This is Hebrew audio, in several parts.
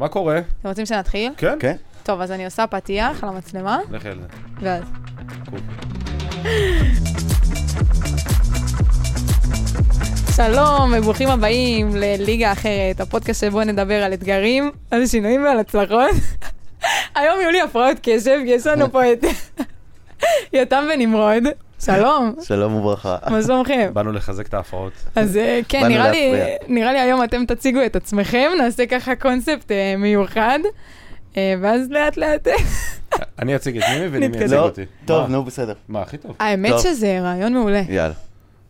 מה קורה? אתם רוצים שנתחיל? כן? כן? טוב, אז אני עושה פתיח למצלמה, לכי על זה. ואז... קול. שלום וברוכים הבאים לליגה אחרת, הפודקאסט שבו נדבר על אתגרים, על שינויים ועל הצלחות. היום יהיו לי הפרעות קשב, כי יש לנו פה את יותם ונמרוד. שלום, שלום וברכה. מה שלומכם? באנו לחזק את ההפרעות. אז אה, כן, נראה לי. נראה לי היום אתם תציגו את עצמכם, נעשה ככה קונספט אה, מיוחד, אה, ואז לאט לאט... אני אציג את נימי ונימי נתקדם. יציג לא, אותי. טוב? נו, בסדר. מה, הכי טוב. האמת. שזה רעיון מעולה. יאללה.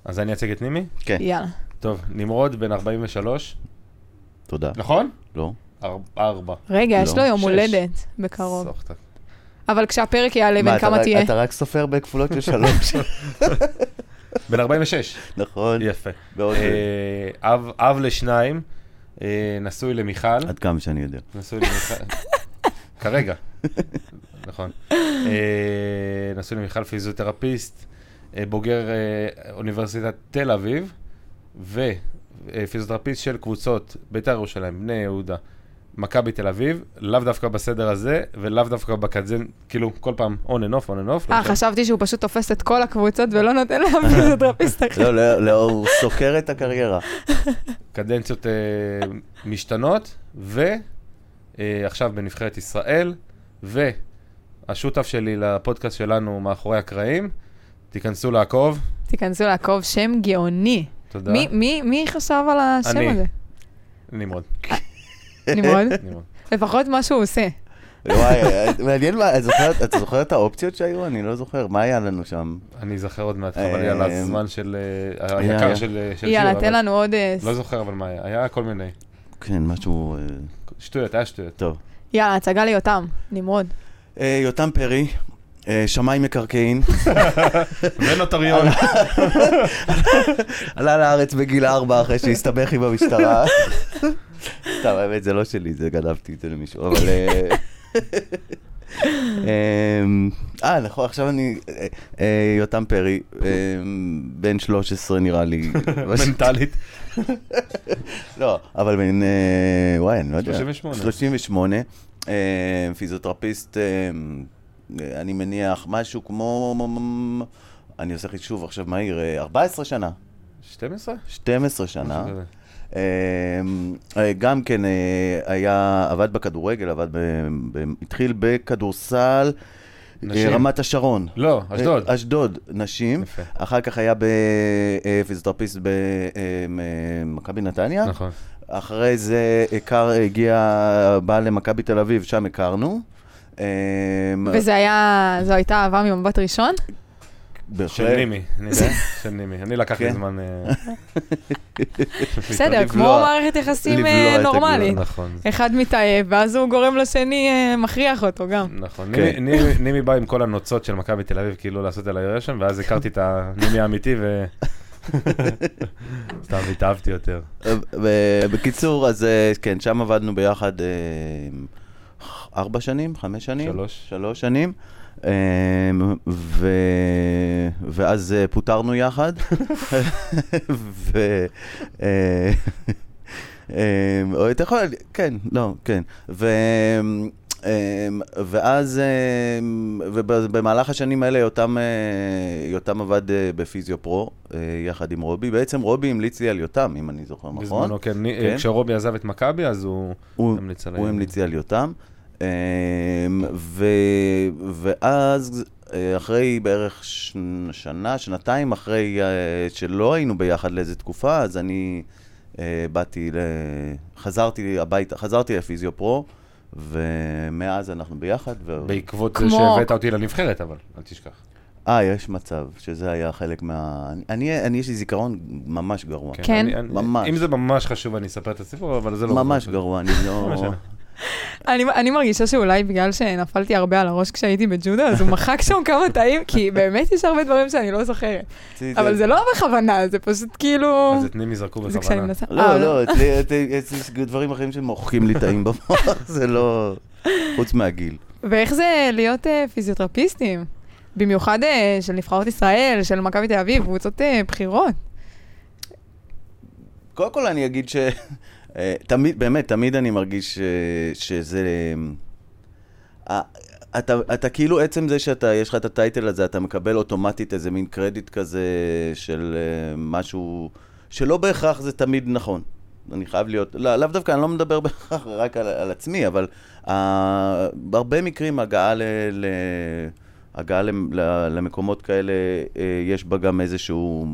אז אני אציג את נימי? כן, יאללה. טוב, נמרוד בן 43, תודה. נכון? לא? אר- ארבע. רגע, יש לא, לו יום שש. הולדת בקרוב. סוחטה. אבל כשהפרק יעלה, בן אתה כמה רק- תהיה? אתה רק סופר בכפולות של שלוש. בן 46. נכון. יפה. אה, אב- אב לשניים, אה, נשוי למיכל. עד כמה שאני יודע. נשוי למיכל. כרגע. נכון. אה, נשוי למיכל פיזיותרפיסט, בוגר אוניברסיטת תל אביב, ופיזיותרפיסט של קבוצות בית"ר ירושלים, בני יהודה, מכבי תל אביב, לאו דווקא בסדר הזה, ולאו דווקא בקדזן, כאילו, כל פעם on and off, on and off. אה, חשבתי שהוא פשוט תופס את כל הקבוצות ולא נותן להם פיזיותרפיסט אחר. לא, לא, לא, הוא סוקר את הקריירה. קדנציות אה, משתנות, ועכשיו בנבחרת ישראל, והשותף שלי לפודקאסט שלנו, מאחורי הקרעים, תיכנסו לעקוב, תיכנסו לעקוב שם גאוני. תודה. מי- מי מי חשב על השם אני. הזה? נמרוד, נמרוד? לפחות מה שהוא עושה. וואי, מעניין מה, את זוכרת- אתה זוכר את האופציות שהיו? אני לא זוכר. מה היה לנו שם? אני אזכר עוד מעט, לי על אה, הזמן של... אה, היה, היקר היה. של אה, של יאללה, שיר, תן אבל לנו עוד... אה, לא זוכר אבל מה היה, היה כל מיני. כן, משהו... אה, שטויות, היה שטויות. טוב. יאללה, הצגה ליותם, נמרוד. אה, יותם פרי, אה, שמאי מקרקעין, ונוטריון. עלה לארץ בגיל ארבע אחרי שהסתבך עם המשטרה. סתם, האמת, זה לא שלי, זה גנבתי את זה למישהו, אבל... אה, אמ, אה, נכון, עכשיו אני... אה, אה, יותם פרי, אה, בן 13 נראה לי. מנטלית. לא, אבל בן... אה, וואי, אני לא יודע. 38. 38. אה, פיזיותרפיסט, אה, אני מניח, משהו כמו... אני עושה חישוב עכשיו מהיר, אה, 14 שנה. 12? 12 שנה. אמ, אה, גם כן אה, היה, עבד בכדורגל, עבד ב... ב... התחיל בכדורסל, נשים. אה, רמת השרון. לא, אשדוד. אה, אשדוד, נשים. יפה. אחר כך היה בפיזיותרפיסט במכבי נתניה. נכון. אחרי זה הכר, הגיע, בא למכבי תל אביב, שם הכרנו. אמ, וזה היה, זו הייתה אהבה ממבט ראשון? בהחלט. של נימי, אני יודע, של נימי. אני לקח לי כן. זמן... אה, בסדר, כמו מערכת יחסים אה, נורמלית. נכון. אחד מתאהב, ואז הוא גורם לשני, אה, מכריח אותו גם. נכון, כן. נימי- בא עם כל הנוצות של מכבי תל אביב, כאילו לעשות עליי רשם, ואז הכרתי את הנימי האמיתי ו... סתם התאהבתי יותר. בקיצור, אז כן, שם עבדנו ביחד ארבע שנים, חמש שנים? שלוש. שלוש שנים. אה, ו... ואז אה, פוטרנו יחד. ו... אה, אה, או אתה יכול, כן, לא, כן. ו... אה, ואז, אה, ובמהלך השנים האלה יותם, אה, יותם עבד אה, בפיזיו פרו, אה, יחד עם רובי. בעצם רובי המליץ לי על יותם, אם אני זוכר נכון. בזמנו, כן. כן. כשרובי עזב את מכבי, אז הוא הוא, המליץ עליי. הוא המליץ לי על יותם. אמ, ו, ואז, אחרי בערך שנה, שנתיים אחרי שלא היינו ביחד לאיזה תקופה, אז אני באתי, חזרתי הביתה, חזרתי לפיזיו פרו, ומאז אנחנו ביחד. ו... בעקבות זה כמו- שהבאת אותי לנבחרת, אבל, אל תשכח. אה, יש מצב שזה היה חלק מה... אני, אני יש לי זיכרון ממש גרוע. כן. אני- אני- ממש. אם זה ממש חשוב, אני אספר את הסיפור, אבל זה לא... ממש. גרוע, אני לא... לא. אני, אני מרגישה שאולי בגלל שנפלתי הרבה על הראש כשהייתי בג'ודו, אז הוא מחק שם כמה תאים, כי באמת יש הרבה דברים שאני לא זוכרת. אבל זה לא בכוונה, זה פשוט כאילו... אז את נימי זרקו בכוונה. לא, אה, לא, אצלי אצלי- אצלי דברים אחרים שמוחקים לי טעים במוח, זה לא... חוץ מהגיל. ואיך זה להיות אה, פיזיותרפיסטים? במיוחד אה, של נבחרות ישראל, של מכבי תל אביב, קבוצות בכירות. קודם כל אני אגיד ש... אה, תמיד, באמת, תמיד אני מרגיש שזה... אה, אתה, אתה כאילו, עצם זה שאתה, יש לך את הטייטל הזה, אתה מקבל אוטומטית איזה מין קרדיט כזה של אה, משהו, שלא בהכרח זה תמיד נכון. אני חייב להיות, לא, לאו דווקא, אני לא מדבר בהכרח רק על, על עצמי, אבל uh, בהרבה מקרים הגעה, ל, ל, הגעה ל, ל, למקומות כאלה, uh, יש בה גם איזשהו,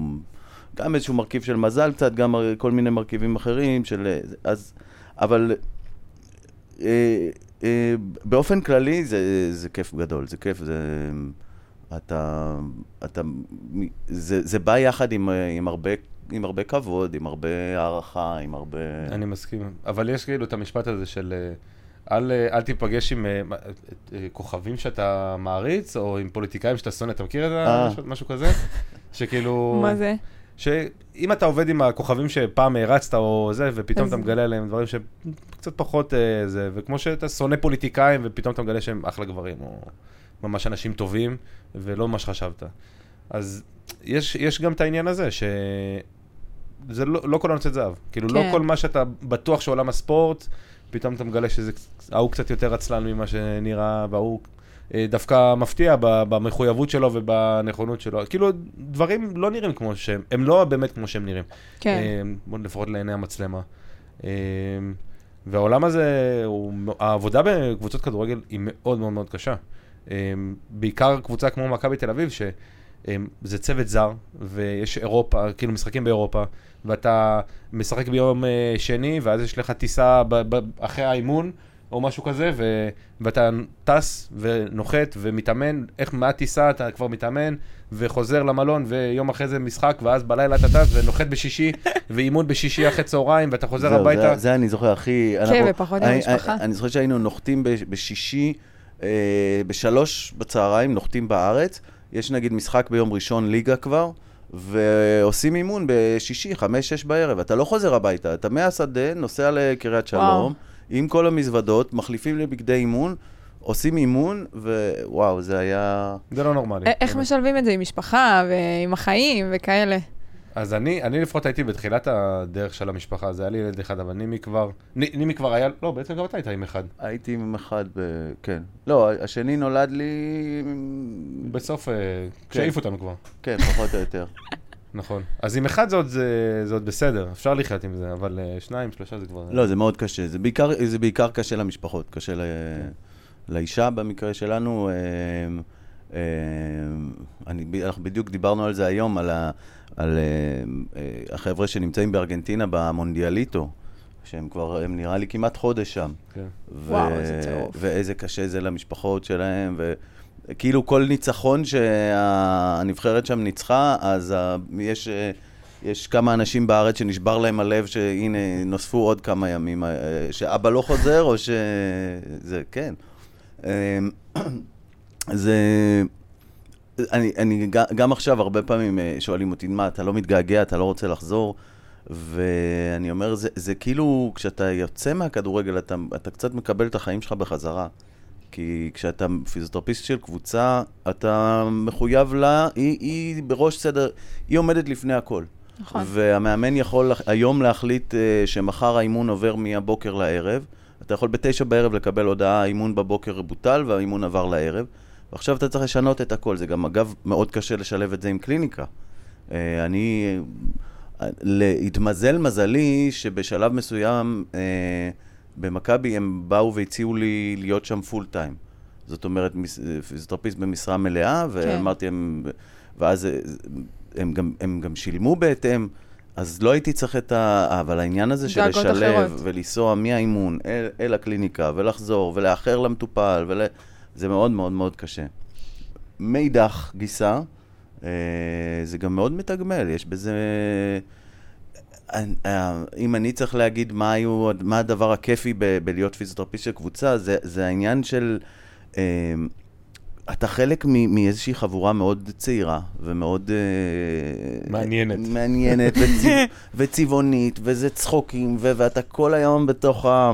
גם איזשהו מרכיב של מזל קצת, גם כל מיני מרכיבים אחרים של... אז, אבל... Uh, uh, באופן כללי זה, זה כיף גדול, זה כיף, זה... אתה... אתה זה, זה בא יחד עם, עם הרבה עם הרבה כבוד, עם הרבה הערכה, עם הרבה... אני מסכים. אבל יש כאילו את המשפט הזה של אה, אל, אל תיפגש עם כוכבים שאתה מעריץ, או עם פוליטיקאים שאתה שונא. אתה מכיר את זה? משהו, משהו כזה? שכאילו... מה זה? שאם אתה עובד עם הכוכבים שפעם הערצת או זה, ופתאום אז... אתה מגלה עליהם דברים שקצת פחות uh, זה, וכמו שאתה שונא פוליטיקאים, ופתאום אתה מגלה שהם אחלה גברים, או ממש אנשים טובים, ולא מה שחשבת. אז יש, יש גם את העניין הזה, ש... זה לא, לא כל הנושא זהב. כאילו, לא כן. לא כל מה שאתה בטוח שעולם הספורט, פתאום אתה מגלה שזה, ההוא קצת יותר עצלן ממה שנראה, וההוא אה, דווקא מפתיע במחויבות שלו ובנכונות שלו. כאילו, דברים לא נראים כמו שהם, הם לא באמת כמו שהם נראים. כן. אה, לפחות לעיני המצלמה. אה, והעולם הזה, הוא, העבודה בקבוצות כדורגל היא מאוד מאוד מאוד קשה. בעיקר קבוצה כמו מכבי תל אביב, שזה צוות זר, ויש אירופה, כאילו משחקים באירופה, ואתה משחק ביום אה, שני, ואז יש לך טיסה אחרי האימון, או משהו כזה, ו- ואתה טס ונוחת ומתאמן, איך מהטיסה אתה כבר מתאמן, וחוזר למלון, ויום אחרי זה משחק, ואז בלילה אתה טס ונוחת בשישי, ואימון בשישי אחרי צהריים, ואתה חוזר זהו, הביתה. זה, זה אני זוכר, הכי... כן, ופחות עם המשפחה. אני, אני זוכר שהיינו נוחתים בשישי, אה, בשלוש בצהריים, נוחתים בארץ. יש נגיד משחק ביום ראשון ליגה כבר, ועושים אימון בשישי, חמש, שש בערב. אתה לא חוזר הביתה, אתה מהשדה, נוסע לקריית שלום, וואו. עם כל המזוודות, מחליפים לבגדי אימון, עושים אימון, ווואו, זה היה... זה לא נורמלי. איך משלבים את זה עם משפחה ועם החיים וכאלה? אז אני, אני לפחות הייתי בתחילת הדרך של המשפחה, זה היה לי ילד אחד, אבל נימי כבר, נימי כבר היה, לא, בעצם גם אתה היית עם אחד. הייתי עם אחד, ב, כן. לא, השני נולד לי... בסוף, אה, כן. כשהעיף אותנו כבר. כן, פחות או יותר. נכון. אז עם אחד זה עוד, זה, זה עוד בסדר, אפשר לחיות עם זה, אבל uh, שניים, שלושה זה כבר... לא, זה מאוד קשה. זה בעיקר, זה בעיקר קשה למשפחות, קשה ל. לאישה במקרה שלנו. Uh, אני, אנחנו בדיוק דיברנו על זה היום, על ה... על החבר'ה שנמצאים בארגנטינה במונדיאליטו, שהם כבר, הם נראה לי כמעט חודש שם. כן. ו- וואו, איזה טירוף. ואיזה קשה זה למשפחות שלהם, וכאילו כל ניצחון שהנבחרת שם ניצחה, אז יש... יש כמה אנשים בארץ שנשבר להם הלב שהנה, נוספו עוד כמה ימים, שאבא לא חוזר או ש... זה, כן. זה... אני, אני גם עכשיו הרבה פעמים אה, שואלים אותי, מה, אתה לא מתגעגע, אתה לא רוצה לחזור? ואני אומר, זה, זה כאילו, כשאתה יוצא מהכדורגל, אתה, אתה קצת מקבל את החיים שלך בחזרה. כי כשאתה פיזיותרפיסט של קבוצה, אתה מחויב לה, היא, היא בראש סדר, היא עומדת לפני הכל. נכון. והמאמן יכול היום להחליט uh, שמחר האימון עובר מהבוקר לערב. אתה יכול בתשע בערב לקבל הודעה, האימון בבוקר בוטל והאימון עבר לערב. ועכשיו אתה צריך לשנות את הכל. זה גם, אגב, מאוד קשה לשלב את זה עם קליניקה. אה, אני... התמזל מזלי שבשלב מסוים אה, במכבי הם באו והציעו לי להיות שם פול טיים. זאת אומרת, פיזיותרפיסט במשרה מלאה, כן. ואמרתי, הם, ואז הם גם, הם גם שילמו בהתאם. אז לא הייתי צריך את ה... אבל העניין הזה של לשלב ולנסוע מהאימון אל, אל הקליניקה ולחזור ולאחר למטופל ול... זה מאוד מאוד מאוד קשה. מאידך גיסה, אה, זה גם מאוד מתגמל, יש בזה... אה, אם אני צריך להגיד מה, היו, מה הדבר הכיפי ב, בלהיות פיזיותרפיסט של קבוצה, זה, זה העניין של... אה, אתה חלק מאיזושהי חבורה מאוד צעירה ומאוד... אה, מעניינת. מעניינת וצבע, וצבעונית, וזה צחוקים, ו, ואתה כל היום בתוך ה...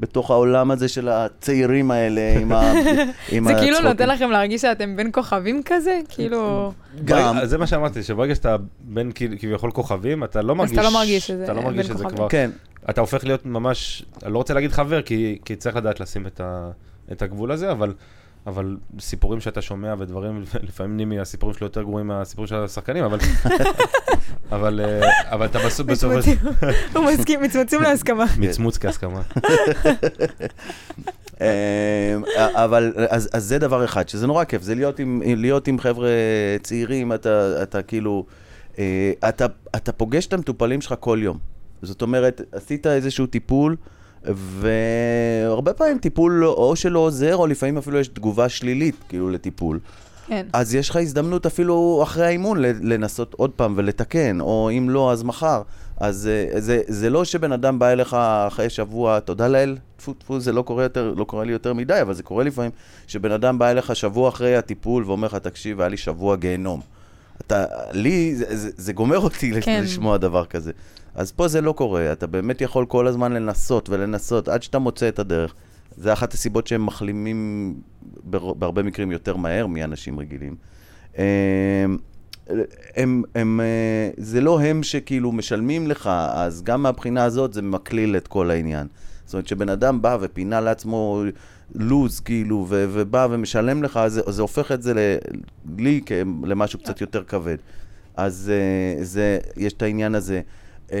בתוך העולם הזה של הצעירים האלה, עם, ה, עם זה כאילו נותן לכם להרגיש שאתם בין כוכבים כזה? כאילו... גם... זה מה שאמרתי, שברגע שאתה בין כביכול כוכבים, אתה לא מרגיש... אז אתה לא מרגיש את זה. אתה לא מרגיש את זה כבר. כן. אתה הופך להיות ממש, אני לא רוצה להגיד חבר, כי, כי צריך לדעת לשים את, ה, את הגבול הזה, אבל, אבל סיפורים שאתה שומע ודברים, לפעמים נימי, הסיפורים שלו יותר גרועים מהסיפורים של השחקנים, אבל, אבל, אה, אבל אתה בסוף, בסוף, מצמצים. הוא מסכים, מצמצים להסכמה. מצמוץ כהסכמה. אמ, אבל, אז, אז זה דבר אחד, שזה נורא כיף, זה להיות עם, להיות עם חבר'ה צעירים, אתה, אתה כאילו, אה, אתה, אתה פוגש את המטופלים שלך כל יום. זאת אומרת, עשית איזשהו טיפול, והרבה פעמים טיפול או שלא עוזר, או לפעמים אפילו יש תגובה שלילית, כאילו, לטיפול. כן. אז יש לך הזדמנות אפילו אחרי האימון לנסות עוד פעם ולתקן, או אם לא, אז מחר. אז אה, זה, זה לא שבן אדם בא אליך אחרי שבוע, תודה לאל, טפו טפו, זה לא קורה, יותר, לא קורה לי יותר מדי, אבל זה קורה לפעמים, שבן אדם בא אליך שבוע אחרי הטיפול ואומר לך, תקשיב, היה לי שבוע גיהנום. אתה, לי, זה, זה, זה גומר אותי כן. לשמוע דבר כזה. אז פה זה לא קורה, אתה באמת יכול כל הזמן לנסות ולנסות עד שאתה מוצא את הדרך. זה אחת הסיבות שהם מחלימים בהרבה מקרים יותר מהר מאנשים רגילים. אמ, הם, הם, אה, זה לא הם שכאילו משלמים לך, אז גם מהבחינה הזאת זה מקליל את כל העניין. זאת אומרת, כשבן אדם בא ופינה לעצמו לוז, כאילו, ו- ובא ומשלם לך, זה, זה הופך את זה ל- לי כ- למשהו קצת יותר כבד. אז אה, זה, יש את העניין הזה. אה,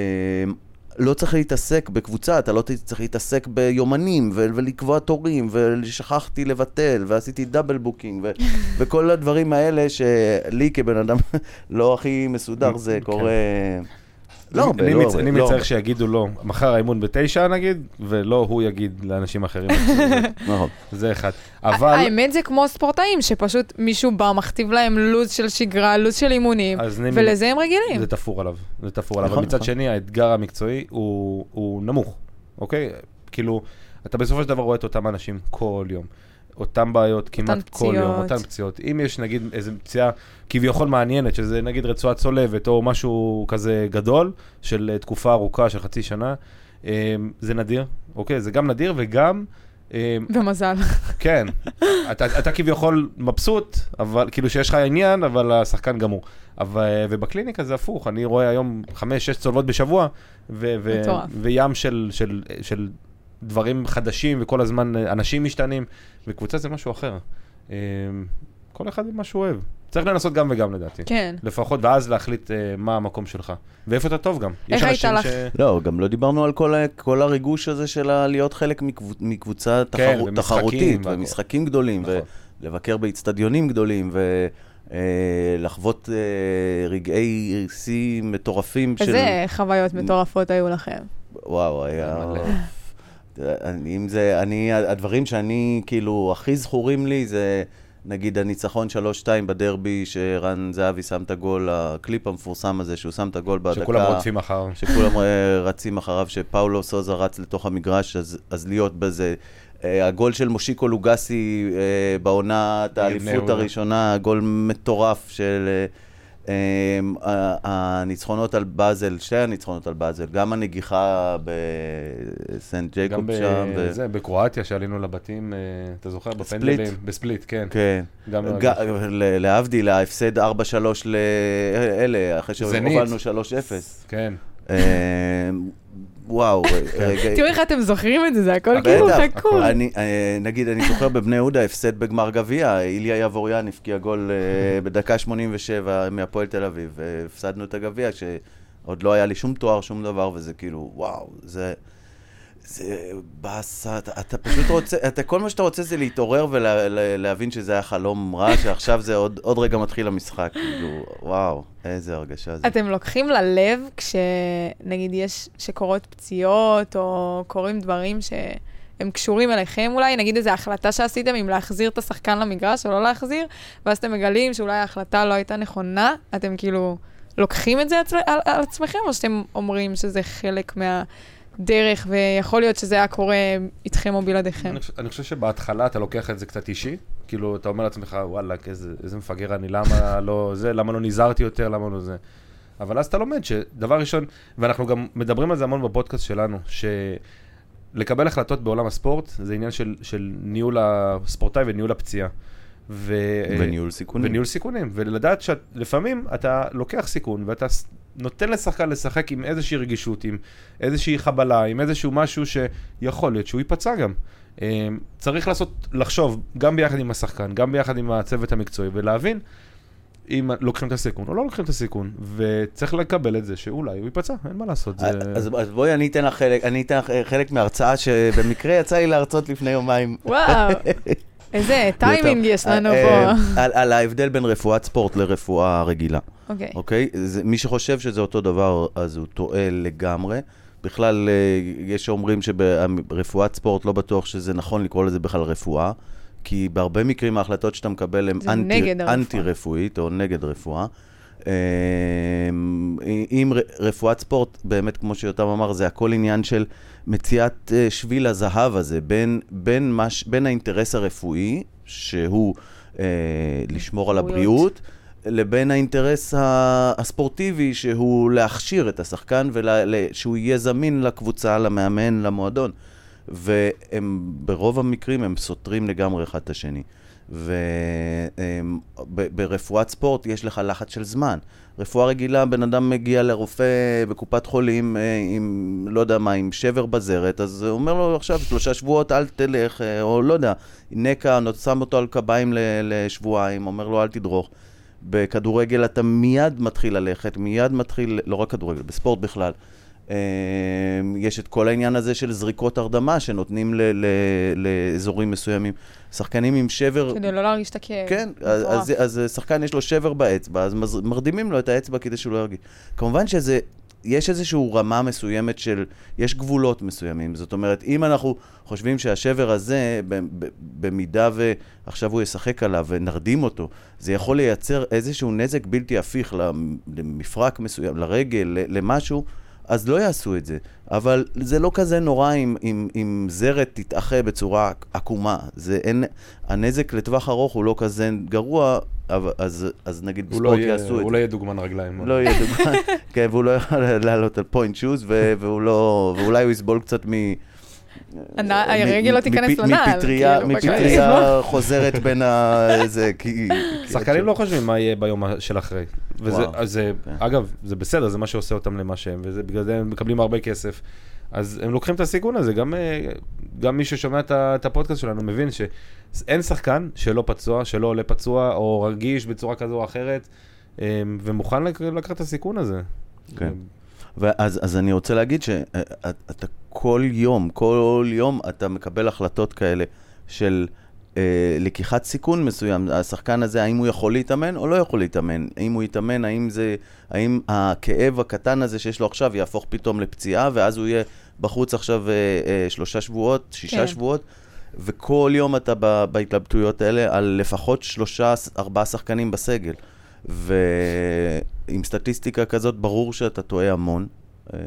לא צריך להתעסק בקבוצה, אתה לא צריך להתעסק ביומנים ו- ולקבוע תורים, ושכחתי לבטל, ועשיתי double booking, ו- וכל הדברים האלה שלי כבן אדם לא הכי מסודר, זה כן. קורה... לא הרבה, אני לא הרבה, אני לא מצטער. שיגידו לא, מחר האימון בתשע נגיד, ולא הוא יגיד לאנשים אחרים. נכון. זה אחד. אבל... האמת זה כמו ספורטאים, שפשוט מישהו בא, מכתיב להם לו"ז של שגרה, לו"ז של אימונים, ולזה הם רגילים. זה תפור עליו, זה תפור עליו. נכון, אבל מצד נכון. שני, האתגר המקצועי הוא נמוך, אוקיי? כאילו, אתה בסופו של דבר רואה את אותם אנשים כל יום. אותם בעיות כמעט כל יום, פציעות. אותן פציעות. אם יש נגיד איזו פציעה כביכול מעניינת, שזה נגיד רצועת צולבת או משהו כזה גדול, של אה, תקופה ארוכה, של חצי שנה, אה, זה נדיר, אוקיי? זה גם נדיר וגם... אה, ומזל. כן, אתה, אתה כביכול מבסוט, אבל כאילו שיש לך עניין, אבל השחקן גמור. אבל, ובקליניקה זה הפוך, אני רואה היום חמש, שש צולבות בשבוע, ו, ו. וים של, של, של דברים חדשים, וכל הזמן אנשים משתנים, וקבוצה זה משהו אחר. אה, כל אחד מה שהוא אוהב. צריך לנסות גם וגם לדעתי. כן. לפחות, ואז להחליט uh, מה המקום שלך. ואיפה אתה טוב גם. איך היית לך? ש... לא, גם לא דיברנו על כל, כל הריגוש הזה של להיות חלק מקבוצ, מקבוצה כן, תחרו, ומשחקים תחרותית, והכל. ומשחקים גדולים, נכון. ולבקר באיצטדיונים גדולים, ולחוות אה, רגעי שיא מטורפים של... איזה חוויות מטורפות היו לכם. וואו, היה... אם זה, אני, הדברים שאני, כאילו, הכי זכורים לי זה, נגיד, הניצחון 3-2 בדרבי, שרן זהבי שם את הגול, הקליפ המפורסם הזה, שהוא שם את הגול בדקה... שכולם רודפים אחר. שכולם אה, רצים אחריו, שפאולו סוזה רץ לתוך המגרש, אז, אז להיות בזה. אה, הגול של מושיקו לוגסי אה, בעונת האליפות. הראשונה, גול מטורף של הניצחונות על באזל, שתי הניצחונות על באזל, גם הנגיחה בסנט גם ג'ייקוב שם. ו- בזה, בקרואטיה, שעלינו לבתים, אה, אתה זוכר? בפנדלים. בספליט, כן. כן. גם ג- מרגש. ל- להבדיל, ההפסד 4-3 לאלה, אחרי. שהובלנו 3-0. כן. וואו, רגע. תראו איך אתם זוכרים את זה, זה הכל כאילו. אני, אה, נגיד, אני זוכר בבני יהודה, הפסד בגמר גביע, איליה יבוריאן הבקיע גול אה, בדקה 87 מהפועל תל אביב, והפסדנו את הגביע, שעוד לא היה לי שום תואר, שום דבר, וזה כאילו, וואו, זה... זה באסה, אתה, אתה פשוט רוצה, אתה, כל מה שאתה רוצה זה להתעורר ולהבין שזה היה חלום רע, שעכשיו זה עוד, עוד רגע מתחיל המשחק, כאילו, וואו, איזה הרגשה זה. אתם לוקחים ללב כשנגיד יש, שקורות פציעות, או קורים דברים שהם קשורים אליכם אולי, נגיד איזו החלטה שעשיתם אם להחזיר את השחקן למגרש או לא להחזיר, ואז אתם מגלים שאולי ההחלטה לא הייתה נכונה, אתם כאילו לוקחים את זה עצמ- על, על עצמכם, או שאתם אומרים שזה חלק מהדרך, ויכול להיות שזה היה קורה איתכם או בלעדיכם? אני חושב- אני חושב שבהתחלה אתה לוקח את זה קצת אישי, כאילו, אתה אומר לעצמך, וואלה, איזה איזה מפגר אני, למה לא זה, למה לא נזהרתי יותר, למה לא זה. אבל אז אתה לומד שדבר ראשון, ואנחנו גם מדברים על זה המון בפודקאסט שלנו, שלקבל החלטות בעולם הספורט זה עניין של, של ניהול הספורטאי וניהול הפציעה. ו... וניהול סיכונים. וניהול סיכונים, ולדעת שלפעמים אתה לוקח סיכון ואתה נותן לשחקן לשחק עם איזושהי רגישות, עם איזושהי חבלה, עם איזשהו משהו שיכול להיות שהוא ייפצע גם. אה, צריך לעשות, לחשוב, גם ביחד עם השחקן, גם ביחד עם הצוות המקצועי, ולהבין אם לוקחים את הסיכון או לא לוקחים את הסיכון, וצריך לקבל את זה שאולי הוא ייפצע, אין מה לעשות. זה... אז, אז בואי אני אתן לך חלק, אני אתן לך חלק מהרצאה שבמקרה יצא לי להרצות לפני יומיים. וואו, איזה טיימינג יש לנו אה, פה. על, ההבדל בין רפואת ספורט לרפואה רגילה, אוקיי. אוקיי? מי שחושב שזה אותו דבר, אז הוא טועה לגמרי. בכלל, אה, יש שאומרים שברפואת ספורט לא בטוח שזה נכון לקרוא לזה בכלל רפואה, כי בהרבה מקרים ההחלטות שאתה מקבל הן. אנטי-רפואית או נגד רפואה. אה, אם רפואת ספורט, באמת, כמו שיותם אמר, זה הכל עניין של מציאת אה, שביל הזהב הזה בין, בין, מש, בין האינטרס הרפואי, שהוא אה, לשמור על בריאות. הבריאות, לבין האינטרס הספורטיבי, שהוא להכשיר את השחקן ושהוא יהיה זמין לקבוצה, למאמן, למועדון. והם, ברוב המקרים, הם סותרים לגמרי אחד את השני. וברפואת ספורט יש לך לחץ של זמן. רפואה רגילה, בן אדם מגיע לרופא בקופת חולים אה, עם, לא יודע מה, עם שבר בזרת, אז הוא אומר לו עכשיו שלושה שבועות אל תלך, אה, או לא יודע, נקע, שם אותו על קביים לשבועיים, אומר לו אל תדרוך. בכדורגל אתה מיד מתחיל ללכת, מיד מתחיל, לא רק כדורגל, בספורט בכלל. אה, יש את כל העניין הזה של זריקות הרדמה שנותנים ל- ל- לאזורים מסוימים. שחקנים עם שבר... כדי לא להרגיש את הכאב. כן, אז. אז, אז שחקן יש לו שבר באצבע, אז מרדימים לו את האצבע כדי שהוא לא ירגיש. כמובן שזה, יש איזושהי רמה מסוימת של, יש גבולות מסוימים. זאת אומרת, אם אנחנו חושבים שהשבר הזה, במידה ועכשיו הוא ישחק עליו ונרדים אותו, זה יכול לייצר איזשהו נזק בלתי הפיך למ- למפרק מסוים, לרגל, למשהו. אז לא יעשו את זה. אבל זה לא כזה נורא אם, אם, אם זרת תתאחה בצורה עקומה. זה אין, הנזק לטווח ארוך הוא לא כזה גרוע, אבל, אז, אז נגיד הוא לא בספורט יהיה- יעשו את הוא זה. לא יהיה דוגמן רגליים. לא יהיה דוגמן, כן, והוא לא יכול לעלות על פוינט שוז, לא, ואולי הוא יסבול קצת מ... הרגל לא תיכנס לנעל, מפטריה, כאילו, מפטריה חוזרת בין ה... זה, כי... שחקנים לא חושבים מה יהיה ביום של אחרי. וזה, כן. אגב, זה בסדר, זה מה שעושה אותם למה שהם, ובגלל זה הם מקבלים הרבה כסף. אז הם לוקחים את הסיכון הזה, גם, אה, גם מי ששומע את הפודקאסט שלנו מבין שאין שחקן שלא פצוע, שלא עולה פצוע, או רגיש בצורה כזו או אחרת, אה, ומוכן לק- לקחת את הסיכון הזה. כן. ואז אז אני רוצה להגיד שאתה כל יום, כל יום אתה מקבל החלטות כאלה של אה, לקיחת סיכון מסוים. השחקן הזה, האם הוא יכול להתאמן או לא יכול להתאמן? האם הוא יתאמן, האם זה, האם הכאב הקטן הזה שיש לו עכשיו יהפוך פתאום לפציעה, ואז הוא יהיה בחוץ עכשיו אה, אה, שלושה שבועות, שישה כן. שבועות? וכל יום אתה ב- בהתלבטויות האלה על לפחות שלושה, ארבעה שחקנים בסגל. ועם סטטיסטיקה כזאת, ברור שאתה טועה המון. אמ,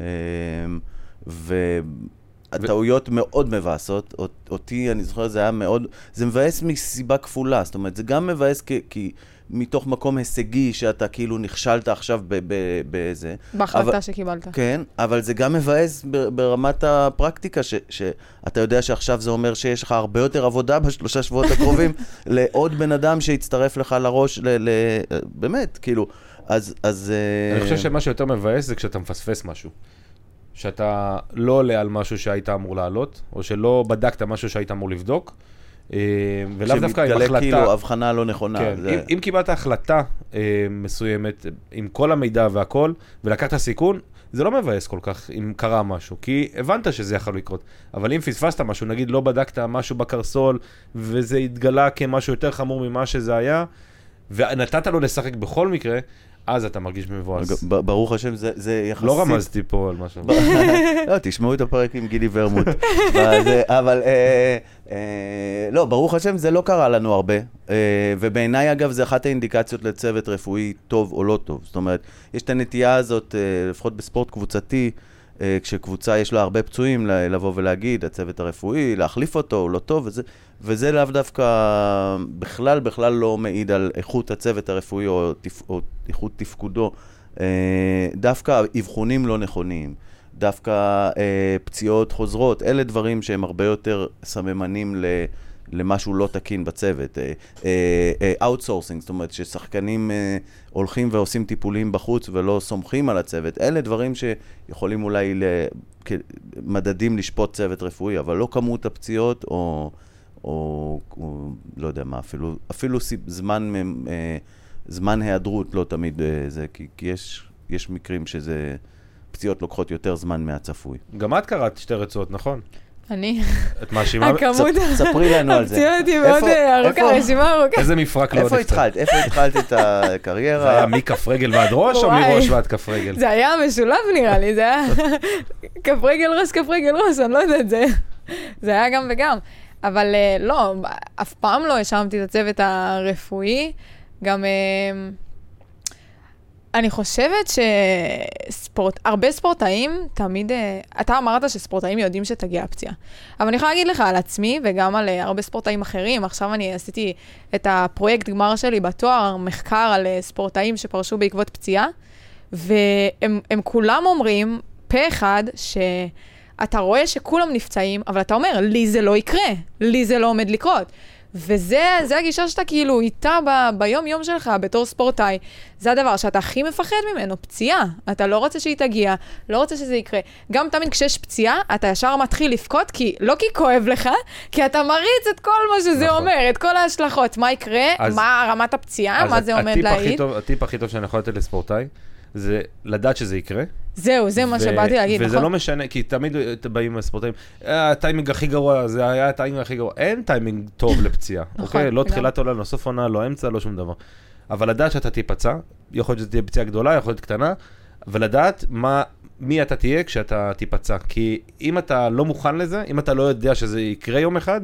והטעויות מאוד מבאסות. אות- אותי, אני זוכר, זה היה מאוד... זה מבאס מסיבה כפולה. זאת אומרת, זה גם מבאס כי... כי מתוך מקום הישגי, שאתה כאילו נכשלת עכשיו ב- ב- בזה. בהחלטה אבל- שקיבלת. כן, אבל זה גם מבאס ב- ברמת הפרקטיקה, ש- שאתה יודע שעכשיו זה אומר שיש לך הרבה יותר עבודה בשלושה שבועות הקרובים לעוד בן אדם שיצטרף לך לראש, ל- ל- באמת, כאילו, אז... אז אני אה, חושב שמה שיותר מבאס זה כשאתה מפספס משהו. שאתה לא עולה על משהו שהיית אמור לעלות, או שלא בדקת משהו שהיית אמור לבדוק, ולאו דווקא עם שמתגלה החלטה... כאילו הבחנה לא נכונה. כן, זה... אם, אם קיבלת החלטה אה, מסוימת עם כל המידע והכל, ולקחת סיכון, זה לא מבאס כל כך אם קרה משהו, כי הבנת שזה יכול לקרות. אבל אם פספסת משהו, נגיד לא בדקת משהו בקרסול, וזה התגלה כמשהו יותר חמור ממה שזה היה, ונתת לו לשחק בכל מקרה, אז אתה מרגיש מבואס. ברוך השם, זה, זה יחסית... לא רמזתי פה על משהו. לא, תשמעו את הפרק עם גילי ורמוט. אבל אה, אה, לא, ברוך השם, זה לא קרה לנו הרבה. אה, ובעיניי, אגב, זה אחת האינדיקציות לצוות רפואי טוב או לא טוב. זאת אומרת, יש את הנטייה הזאת, אה, לפחות בספורט קבוצתי, אה, כשקבוצה יש לה הרבה פצועים, לבוא ולהגיד, הצוות הרפואי, להחליף אותו, הוא לא טוב, וזה, וזה לאו דווקא, בכלל, בכלל לא מעיד על איכות הצוות הרפואי או, תפ, או איכות תפקודו. אה, דווקא אבחונים לא נכונים. דווקא אה, פציעות חוזרות. אלה דברים שהם הרבה יותר סממנים ל... למשהו לא תקין בצוות. outsourcing, זאת אומרת ששחקנים אה, הולכים ועושים טיפולים בחוץ ולא סומכים על הצוות. אלה דברים שיכולים אולי מדדים לשפוט צוות רפואי, אבל לא כמות הפציעות או, או, או לא יודע מה, אפילו, אפילו זמן, אה, זמן היעדרות לא תמיד אה, זה, כי, כי יש, יש מקרים שזה... פציעות לוקחות יותר זמן מהצפוי. גם את קראת שתי רצועות, נכון? אני... את מאשימה? הכמות... ספרי לנו על זה. הפציעות היא מאוד ארוכה, רשימה ארוכה. איזה מפרק לא איפה התחלת? איפה התחלת את הקריירה? זה היה מכף רגל ועד ראש או מראש ועד כף רגל? זה היה משולב נראה לי, זה היה כף רגל ראש, כף רגל ראש, אני לא יודעת, זה... זה היה גם וגם. אבל אה, לא, אף פעם לא האשמתי את הצוות הרפואי. גם... אה, אני חושבת שספורט, הרבה ספורטאים תמיד, אה, אתה אמרת שספורטאים יודעים שתגיע הפציעה. אבל אני יכולה להגיד לך על עצמי וגם על אה, הרבה ספורטאים אחרים. עכשיו אני עשיתי את הפרויקט גמר שלי בתואר, מחקר על אה, ספורטאים שפרשו בעקבות פציעה, והם כולם אומרים, פה אחד, שאתה רואה שכולם נפצעים, אבל אתה אומר, לי זה לא יקרה, לי זה לא עומד לקרות. וזה הגישה שאתה כאילו איתה ב, ביום-יום שלך בתור ספורטאי. זה הדבר שאתה הכי מפחד ממנו, פציעה. אתה לא רוצה שהיא תגיע, לא רוצה שזה יקרה. גם תמיד כשיש פציעה, אתה ישר מתחיל לבכות, כי לא כי כואב לך, כי אתה מריץ את כל מה שזה נכון. אומר, את כל ההשלכות. מה יקרה, אז, מה רמת הפציעה, מה זה עומד להעיד. הטיפ הכי טוב שאני יכול לתת לספורטאי, זה לדעת שזה יקרה. זהו, זה מה שבאתי להגיד, וזה נכון? וזה לא משנה, כי תמיד באים הספורטאים, אה, הטיימינג הכי גרוע, זה היה הטיימינג הכי גרוע. אין טיימינג טוב לפציעה, נכון? אוקיי? לא תחילת עונה, לא סוף עונה, לא אמצע, לא שום דבר. אבל לדעת שאתה תיפצע, יכול להיות שזו תהיה פציעה גדולה, יכול להיות קטנה, ולדעת מה, מי אתה תהיה כשאתה תיפצע. כי אם אתה לא מוכן לזה, אם אתה לא יודע שזה יקרה יום אחד,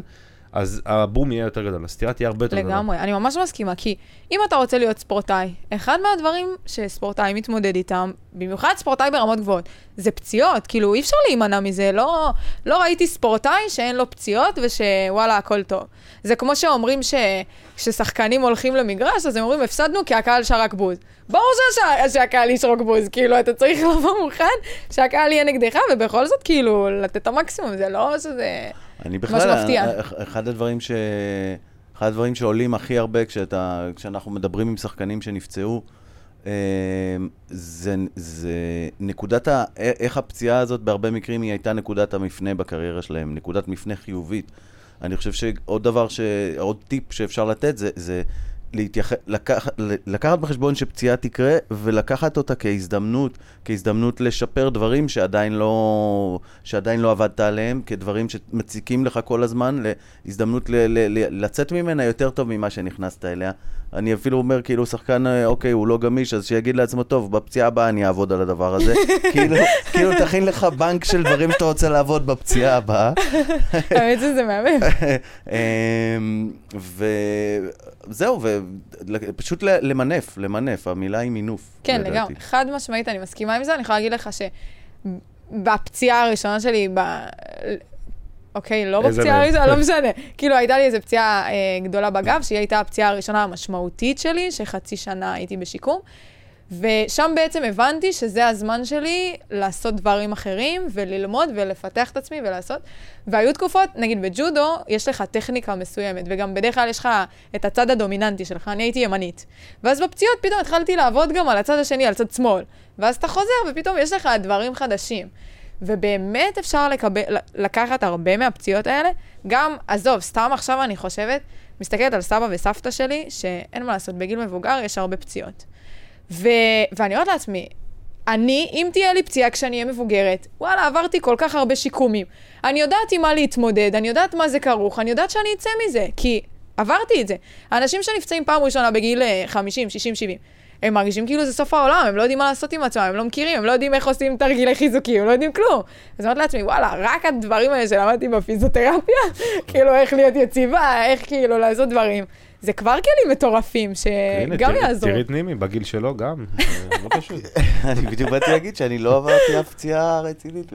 אז הבום יהיה יותר גדול, הסתירה תהיה הרבה יותר גדולה. לגמרי, אני ממש מסכימה, כי אם אתה רוצה להיות ספורטאי, אחד מהדברים שספורטאי מתמודד איתם, במיוחד ספורטאי ברמות גבוהות, זה פציעות, כאילו אי אפשר להימנע מזה, לא, לא ראיתי ספורטאי שאין לו פציעות ושווואלה, הכל טוב. זה כמו שאומרים שכששחקנים הולכים למגרש, אז הם אומרים, הפסדנו כי הקהל שרק בוז. ברור שה, שהקהל ישרוק בוז, כאילו, אתה צריך לבוא מוכן שהקהל יהיה נגדך, ובכל זאת, כאילו, לתת את המקסימום, זה לא שזה... אני בכלל, מפתיע. אחד הדברים ש... אחד הדברים שעולים הכי הרבה כשאתה, כשאנחנו מדברים עם שחקנים שנפצעו, אה, זה, זה נקודת ה... איך הפציעה הזאת בהרבה מקרים היא הייתה נקודת המפנה בקריירה שלהם, נקודת מפנה חיובית. אני חושב שעוד דבר, ש... עוד טיפ שאפשר לתת זה, זה להתייח... לקח... לקחת בחשבון שפציעה תקרה ולקחת אותה כהזדמנות, כהזדמנות לשפר דברים שעדיין לא, שעדיין לא עבדת עליהם, כדברים שמציקים לך כל הזמן, להזדמנות ל... ל... ל... לצאת ממנה יותר טוב ממה שנכנסת אליה. אני אפילו אומר, כאילו, שחקן, אה, אוקיי, הוא לא גמיש, אז שיגיד לעצמו, טוב, בפציעה הבאה אני אעבוד על הדבר הזה. כאילו, כאילו, תכין לך בנק של דברים שאתה רוצה לעבוד בפציעה הבאה. האמת שזה מהמם. אמ, וזהו, ופשוט למנף, למנף, המילה היא מינוף. כן, לגמרי. חד משמעית, אני מסכימה עם זה. אני יכולה להגיד לך שבפציעה הראשונה שלי, אוקיי, לא בפציעה הראשונה, לא משנה. כאילו, הייתה לי איזו פציעה אה, גדולה בגב, שהיא הייתה הפציעה הראשונה המשמעותית שלי, שחצי שנה הייתי בשיקום. ושם בעצם הבנתי שזה הזמן שלי לעשות דברים אחרים, וללמוד ולפתח את עצמי ולעשות. והיו תקופות, נגיד בג'ודו, יש לך טכניקה מסוימת, וגם בדרך כלל יש לך את הצד הדומיננטי שלך, אני הייתי ימנית. ואז בפציעות פתאום התחלתי לעבוד גם על הצד השני, על צד שמאל. ואז אתה חוזר, ופתאום יש לך דברים חדשים. ובאמת אפשר לקבל, לקחת הרבה מהפציעות האלה. גם, עזוב, סתם עכשיו אני חושבת, מסתכלת על סבא וסבתא שלי, שאין מה לעשות, בגיל מבוגר יש הרבה פציעות. ו... ואני אומרת לעצמי, אני, אם תהיה לי פציעה כשאני אהיה מבוגרת, וואלה, עברתי כל כך הרבה שיקומים. אני יודעת עם מה להתמודד, אני יודעת מה זה כרוך, אני יודעת שאני אצא מזה, כי עברתי את זה. אנשים שנפצעים פעם ראשונה בגיל 50, 60, 70, הם מרגישים כאילו זה סוף העולם, הם לא יודעים מה לעשות עם עצמם, הם לא מכירים, הם לא יודעים איך עושים תרגילי חיזוקים, הם לא יודעים כלום. אז אמרתי לעצמי, וואלה, רק הדברים האלה שלמדתי בפיזיותרפיה, כאילו איך להיות יציבה, איך כאילו לעשות דברים. זה כבר כלים מטורפים, שגם יעזרו. תראי את נימי, בגיל שלו גם, לא פשוט. אני בדיוק באתי להגיד שאני לא עברתי אף פציעה רצינית.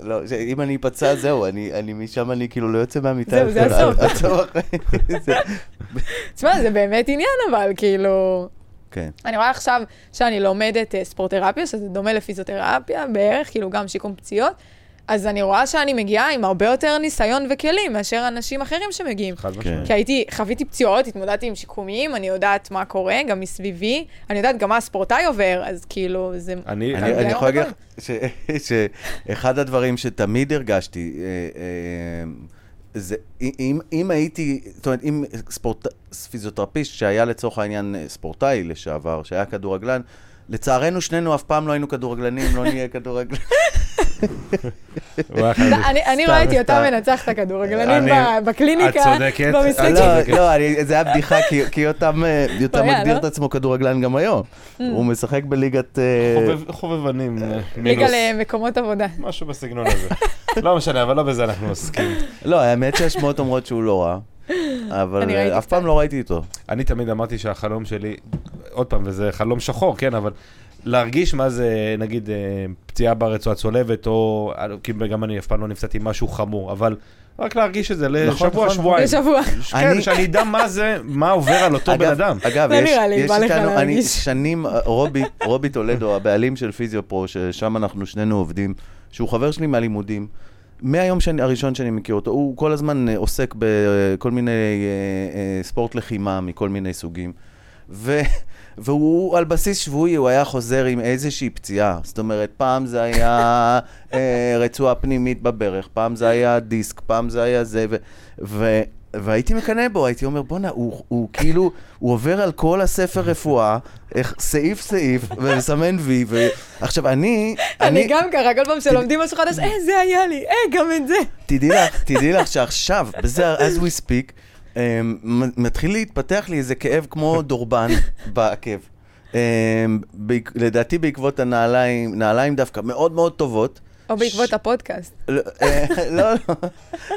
לא, אם אני אפצע, זהו, אני משם אני כאילו לא יוצא מהמיטה. זהו, זה הסוף. תשמע, זה באמת עניין אבל, כאילו... כן. אני רואה עכשיו שאני לומדת אה, ספורטרפיה, שזה דומה לפיזיותרפיה בערך, כאילו גם שיקום פציעות, אז אני רואה שאני מגיעה עם הרבה יותר ניסיון וכלים מאשר אנשים אחרים שמגיעים. חד כן. משמעית. כי הייתי, חוויתי פצועות, התמודדתי עם שיקומים, אני יודעת מה קורה, גם מסביבי, אני יודעת גם מה הספורטאי עובר, אז כאילו, זה... אני, אני, אני יכול להגיד יודע לך ש- שאחד הדברים שתמיד הרגשתי, אה, אה, זה אם, אם הייתי, זאת אומרת, אם ספורט, פיזיותרפיסט שהיה לצורך העניין אה, ספורטאי לשעבר, שהיה כדורגלן, לצערנו שנינו אף פעם לא היינו כדורגלנים, לא נהיה כדורגלנים. אני אני סתם, רואה את יותם סתם. מנצח את הכדורגלנים בקליניקה, את צודקת. במשחק את לא, צודקת. לא, זה היה בדיחה, כי- כי יותם אה, מגדיר לא? את עצמו כדורגלן גם היום. הוא משחק בליגת... אה, חובב- חובבנים, אה, ליגה. למקומות עבודה. משהו בסגנון הזה. לא משנה, אבל לא בזה אנחנו עוסקים. לא, האמת שהשמועות אומרות שהוא לא רע, אבל אני ראיתי אף. פעם לא ראיתי אותו. אני תמיד אמרתי שהחלום שלי, עוד פעם, וזה חלום שחור, כן, אבל להרגיש מה זה, נגיד, אה, פציעה ברצועה צולבת, או, כי גם אני אף פעם לא נפצעתי משהו חמור, אבל רק להרגיש את זה נכון, לשבוע, נכון, שבועיים. בשבוע. כן, אני- שאני אדע מה זה, מה עובר על אותו בן אדם. אגב, לא יש, איתנו, אני. שנים, אה, רובי, רובי טולדו, הבעלים של פיזיו-פרו, ששם אנחנו שנינו עובדים, שהוא חבר שלי מהלימודים. מהיום שאני, הראשון שאני מכיר אותו, הוא כל הזמן אה, עוסק בכל מיני אה, אה, ספורט לחימה מכל מיני סוגים. ו, והוא על בסיס שבועי, הוא היה חוזר עם איזושהי פציעה. זאת אומרת, פעם זה היה אה, רצועה פנימית בברך, פעם זה היה דיסק, פעם זה היה זה, ו... ו והייתי מקנא בו, הייתי אומר, בואנה, הוא, הוא כאילו, הוא עובר על כל הספר רפואה, איך, סעיף סעיף, ומסמן וי, ועכשיו אני, אני גם ככה, כל פעם שלומדים משהו חדש, אה, זה היה לי, אה, גם את זה. תדעי לך, תדעי לך שעכשיו, בזה, as we speak, מתחיל להתפתח לי איזה כאב כמו דורבן בעקב. Um, בעק, לדעתי בעקבות הנעליים, נעליים דווקא מאוד מאוד טובות. או בעקבות הפודקאסט. לא, אה, לא, לא,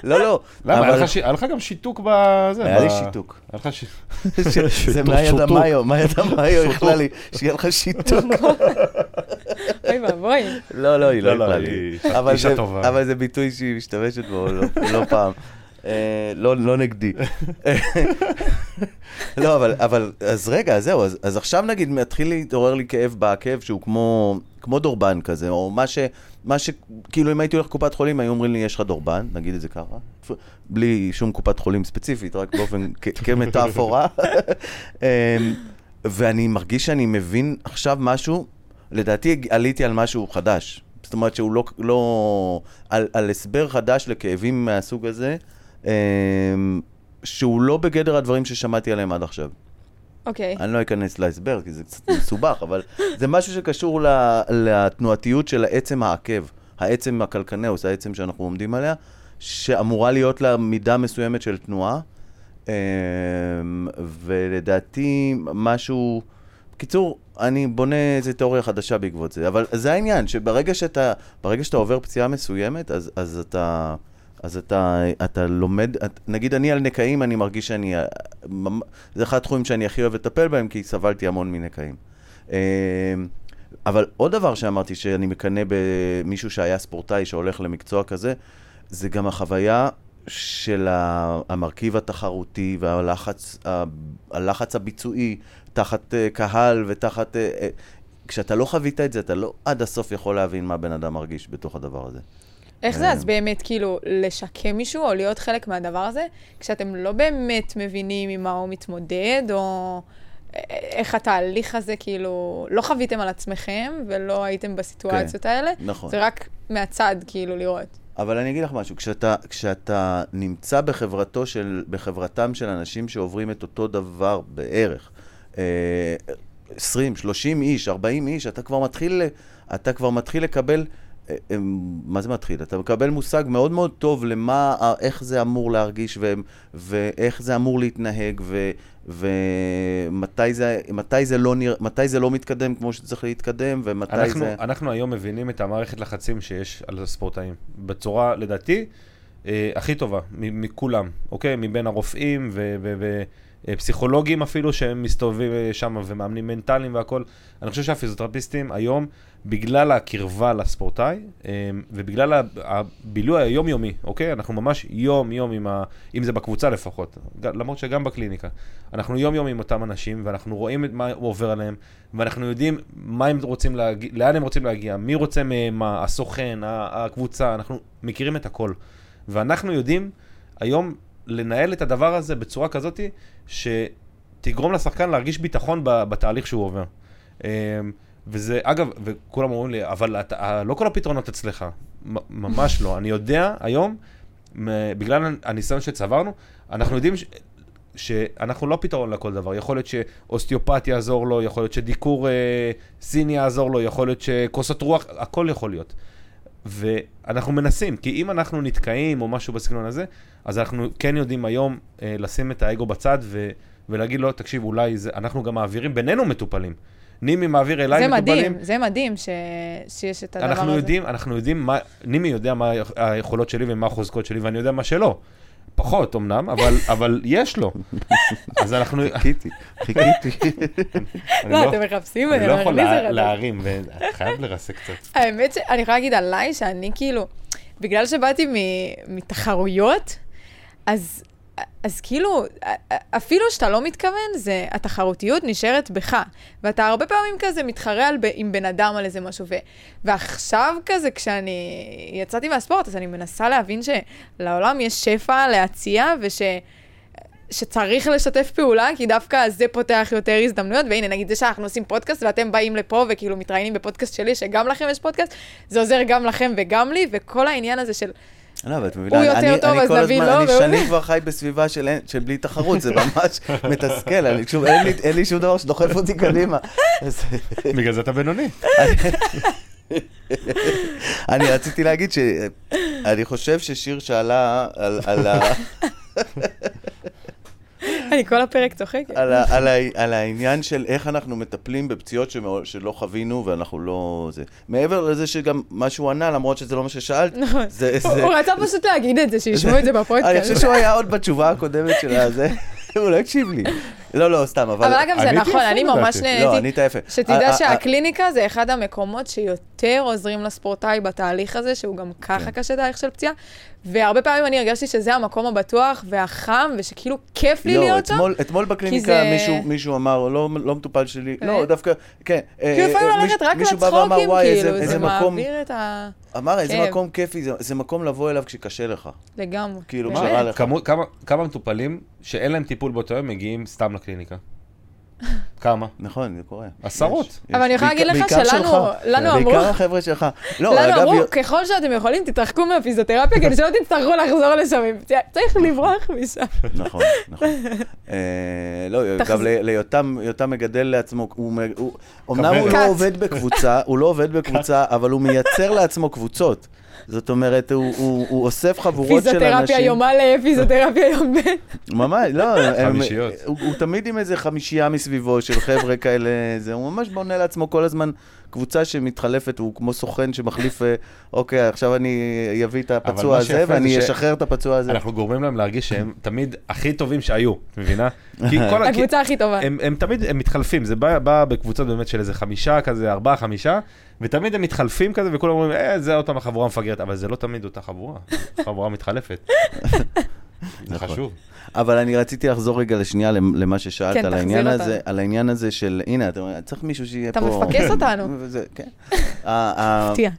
לא, לא. למה? היה לך גם שיתוק בזה. היה לי ב- שיתוק. היה לך ש... ש- זה מה ידע מאיו, מה ידע מאיו יכלה לי, שיהיה לך שיתוק. אוי ואבוי. לא, לא, היא לא לא, לא, יכלה לי. אישה- אבל זה- טובה. אבל זה ביטוי שהיא משתמשת בו לא פעם. אה, לא לא נגדי. לא, אבל, אז רגע, אז זהו, אז, עכשיו נגיד מתחיל להתעורר לי כאב בעקב שהוא כמו, דורבן כזה, או מה ש... מה ש... כאילו אם הייתי הולך לקופת חולים, היו אומרים לי, יש לך דורבן, נגיד את זה ככה, בלי שום קופת חולים ספציפית, רק באופן, כמטאפורה. אמ, ואני מרגיש שאני מבין עכשיו משהו, לדעתי עליתי על משהו חדש. זאת אומרת שהוא לא, לא על, על הסבר חדש לכאבים מהסוג הזה, שהוא לא בגדר הדברים ששמעתי עליהם עד עכשיו. אוקיי. אני לא אכנס להסבר, כי זה קצת מסובך, אבל זה משהו שקשור ל- לתנועתיות של העצם העקב, העצם הקלקנאוס, העצם שאנחנו עומדים עליה, שאמורה להיות לה מידה מסוימת של תנועה, אמ, ולדעתי משהו... בקיצור, אני בונה איזה תיאוריה חדשה בעקבות זה, אבל זה העניין, שברגע שאתה, שאתה עובר פציעה מסוימת, אז, אז אתה... אז אתה, אתה לומד, את, נגיד אני על נקעים, אני מרגיש שאני, אה, זה אחד התחומים שאני הכי אוהב לטפל בהם, כי סבלתי המון מנקעים. אמ, אבל עוד דבר שאמרתי, שאני מקנא במישהו שהיה ספורטאי שהולך למקצוע כזה, זה גם החוויה של המרכיב התחרותי והלחץ הלחץ הביצועי תחת אה, קהל ותחת... אה, כשאתה לא חווית את זה, אתה לא עד הסוף יכול להבין מה בן אדם מרגיש בתוך הדבר הזה. איך זה אז באמת, כאילו, לשקם מישהו או להיות חלק מהדבר הזה, כשאתם לא באמת מבינים עם מה הוא מתמודד, או א- איך התהליך הזה, כאילו, לא חוויתם על עצמכם ולא הייתם בסיטואציות האלה, נכון. זה רק מהצד, כאילו, לראות. אבל אני אגיד לך משהו, כשאתה, כשאתה נמצא בחברתו של, בחברתם של אנשים שעוברים את אותו דבר בערך, אה, 20, 30 איש, 40 איש, אתה כבר מתחיל, אתה כבר מתחיל לקבל, אה, אה, מה זה מתחיל? אתה מקבל מושג מאוד מאוד טוב למה, ה- איך זה אמור להרגיש ו, ואיך זה אמור להתנהג ו, ומתי זה, מתי זה, לא נרא, מתי זה לא מתקדם כמו שצריך להתקדם ומתי אנחנו, זה... אנחנו היום מבינים את המערכת לחצים שיש על הספורטאים. בצורה, לדעתי, אה, הכי טובה מכולם, אוקיי? מבין הרופאים ופסיכולוגים אפילו שהם מסתובבים אה, שם ומאמנים מנטליים והכול. אני חושב שהפיזיותרפיסטים היום, בגלל הקרבה לספורטאי אה, ובגלל הבילוי היומיומי, אוקיי? אנחנו ממש יום-יום עם ה... אם זה בקבוצה לפחות, למרות שגם בקליניקה. אנחנו יום-יום עם אותם אנשים ואנחנו רואים את מה עובר עליהם ואנחנו יודעים מה הם רוצים להגיע, לאן הם רוצים להגיע, מי רוצה מהם, מה, הסוכן, הקבוצה, אנחנו מכירים את הכל. ואנחנו יודעים היום לנהל את הדבר הזה בצורה כזאת שתגרום לשחקן להרגיש ביטחון בתהליך שהוא עובר. אמ, וזה, אגב, וכולם אומרים לי, אבל אתה, לא כל הפתרונות אצלך. ממש לא. אני יודע היום, בגלל הניסיון שצברנו, אנחנו יודעים ש... שאנחנו לא פתרון לכל דבר. יכול להיות שאוסטיופט יעזור לו, יכול להיות שדיקור אה, סיני יעזור לו, יכול להיות שכוסות רוח, הכל יכול להיות. ואנחנו מנסים, כי אם אנחנו נתקעים או משהו בסגנון הזה, אז אנחנו כן יודעים היום אה, לשים את האגו בצד ו, ולהגיד לו, תקשיב, אולי זה, אנחנו גם מעבירים בינינו מטופלים. נימי מעביר אליי זה מטופלים. מדהים, זה מדהים ש... שיש את הדבר הזה. אנחנו יודעים, אנחנו יודעים מה, נימי יודע מה היכולות שלי ומה החוזקות שלי, ואני יודע מה שלא. פחות אמנם, אבל, אבל יש לו. אז אנחנו... חיכיתי, חיכיתי. אני לא, אתם מחפשים, אני לא יכול. להרים, ואתה חייב לרסק קצת. האמת שאני יכולה להגיד עליי שאני כאילו, בגלל שבאתי מ- מתחרויות, אז, אז כאילו, אפילו שאתה לא מתכוון, זה, התחרותיות נשארת בך. ואתה הרבה פעמים כזה מתחרה על, עם בן אדם על איזה משהו. ו, ועכשיו כזה, כשאני יצאתי מהספורט, אז אני מנסה להבין שלעולם יש שפע להציע, וש... שצריך לשתף פעולה, כי דווקא זה פותח יותר הזדמנויות, והנה, נגיד זה שאנחנו עושים פודקאסט, ואתם באים לפה וכאילו מתראיינים בפודקאסט שלי, שגם לכם יש פודקאסט, זה עוזר גם לכם וגם לי, וכל העניין הזה של... לא, אבל את מבינה, הוא יותר אני- טוב, אני אז נביא הזמן- לו, אני והוא- שנים כבר חי בסביבה של אין- של בלי תחרות, זה ממש מתסכל, אני- שוב, אין לי- אין לי שום דבר שדוחף אותי קדימה. בגלל זה אתה בינוני. אני רציתי להגיד שאני חושב ששיר שאלה על- על ה... אני כל הפרק צוחקת. על, ה, על, ה, על העניין של איך אנחנו מטפלים בפציעות שמאוד, שלא חווינו ואנחנו לא... זה. מעבר לזה שגם מה שהוא ענה, למרות שזה לא מה ששאלת, נכון. זה... זה הוא רצה פשוט להגיד את זה, שישמעו את זה אני בפודקאסט. חושב שהוא היה עוד בתשובה הקודמת של הזה, הוא לא הקשיב לי. לא, לא, סתם, אבל... אבל אגב, זה נכון, אני. ממש לא, נהניתי. ענית יפה. שתדע שהקליניקה זה אחד המקומות שיותר עוזרים לספורטאי בתהליך הזה, שהוא גם ככה כן. קשה תהליך של פציעה. והרבה פעמים אני הרגשתי שזה המקום הבטוח והחם, ושכאילו כיף לי לא, להיות שם. אתמול, אתמול בקליניקה מישהו, מישהו אמר, לא, לא מטופל שלי, לא? דווקא, כן. אה, כאילו לפעמים אה, ללכת רק מישהו בא ואמר, לצחוקים, "וואי, איזה- כאילו, זה מקום-" מעביר את ה... אמר, איזה. מקום כיפי, זה, זה מקום לבוא אליו כשקשה לך. לגמרי. כאילו, באמת. מה רע לך? כמה- כמה- כמה מטופלים שאין להם טיפול באותו יום מגיעים סתם לקליניקה? כמה? נכון, זה קורה. עשרות. יש, אבל אני יכולה להגיד לך שלנו-. לנו אמרו- בעיקר החבר'ה שלך. לא, לנו אגב, אמרו, ככל שאתם יכולים, תתרחקו מהפיזיותרפיה, כדי שלא תצטרכו לחזור לשם. צריך לברוח משם. נכון, נכון. אה, לא, אגב, ליותם יותם מגדל לעצמו, הוא אמנם. הוא. לא עובד בקבוצה, הוא לא עובד בקבוצה, אבל הוא מייצר לעצמו קבוצות. זאת אומרת, הוא- הוא הוא אוסף חבורות של פיזיותרפיה אנשים. יום א', פיזיותרפיה יום ב'. ממש, לא, הם- חמישיות. הוא הוא תמיד עם איזה חמישייה מסביבו של חבר'ה כאלה, זה, הוא ממש בונה לעצמו כל הזמן קבוצה שמתחלפת, הוא כמו סוכן שמחליף, אה, אוקיי, עכשיו אני אביא את הפצוע הזה, ואני אשחרר את הפצוע הזה. אנחנו גורמים להם להרגיש שהם תמיד הכי טובים שהיו, את מבינה? הקבוצה הכי טובה. הם, תמיד, הם מתחלפים, זה בא, בקבוצות באמת של איזה חמישה כזה, ארבעה, חמישה, ותמיד הם מתחלפים כזה, וכולם אומרים, אה, זה אותם החבורה המפגרת, אבל זה לא תמיד אותה חבורה, חבורה מתחלפת. זה נכון. חשוב. אבל אני רציתי לחזור רגע לשנייה למ- למה ששאלת כן, על העניין אותנו. הזה, על העניין הזה של, הנה, אתה אומר, צריך מישהו שיהיה אתה פה... מפקס אותנו. וזה, כן. מפתיע.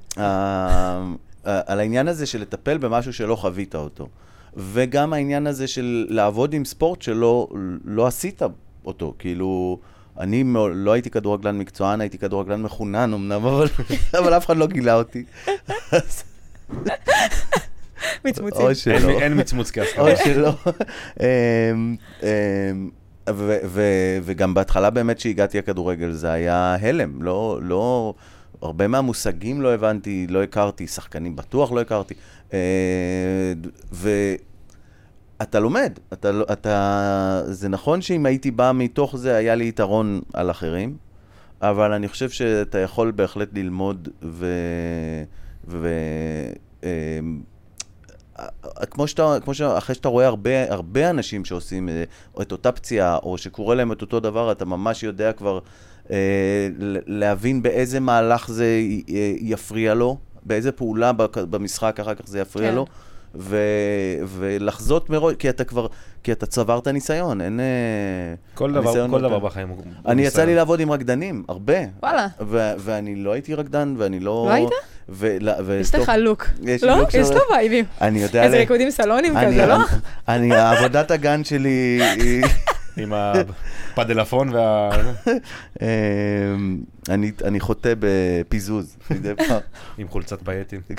על העניין הזה של לטפל במשהו שלא חווית אותו. וגם העניין הזה של לעבוד עם ספורט שלא לא עשית אותו. כאילו, אני לא הייתי כדורגלן מקצוען, הייתי כדורגלן מחונן אמנם, אבל, אבל אף אחד לא גילה אותי. מצמוצים. או אין, שלא. מי- אין מצמוץ או כהסכמה. שלא. אמ, אמ, וגם בהתחלה באמת שהגעתי לכדורגל זה היה הלם, לא, לא, הרבה מהמושגים לא הבנתי, לא הכרתי, שחקנים בטוח לא הכרתי. אה, ואתה לומד, אתה, לא- אתה, זה נכון שאם הייתי בא מתוך זה היה לי יתרון על אחרים, אבל אני חושב שאתה יכול בהחלט ללמוד ו... ו אמ, כמו שאתה, כמו שאחרי שאתה רואה הרבה, הרבה אנשים שעושים אה, את אותה פציעה, או שקורה להם את אותו דבר, אתה ממש יודע כבר אה, להבין באיזה מהלך זה אה, יפריע לו, באיזה פעולה במשחק אחר כך זה יפריע כן. לו. ו, ולחזות מראש, כי אתה כבר, כי אתה צברת ניסיון, אין... כל דבר, כל דבר בחיים הוא אני יצא לי לעבוד עם רקדנים, הרבה. וואלה. ו- ואני לא הייתי רקדן, ואני לא... לא היית? ו- ו- יש לך לוק. יש לא? לוק יש לו וייבים. אני יודע... איזה ריקודים סלונים כזה, לא? אני, עבודת הגן שלי היא... עם הפדלפון וה... אמ, אני, חוטא בפיזוז. עם חולצת פייטים.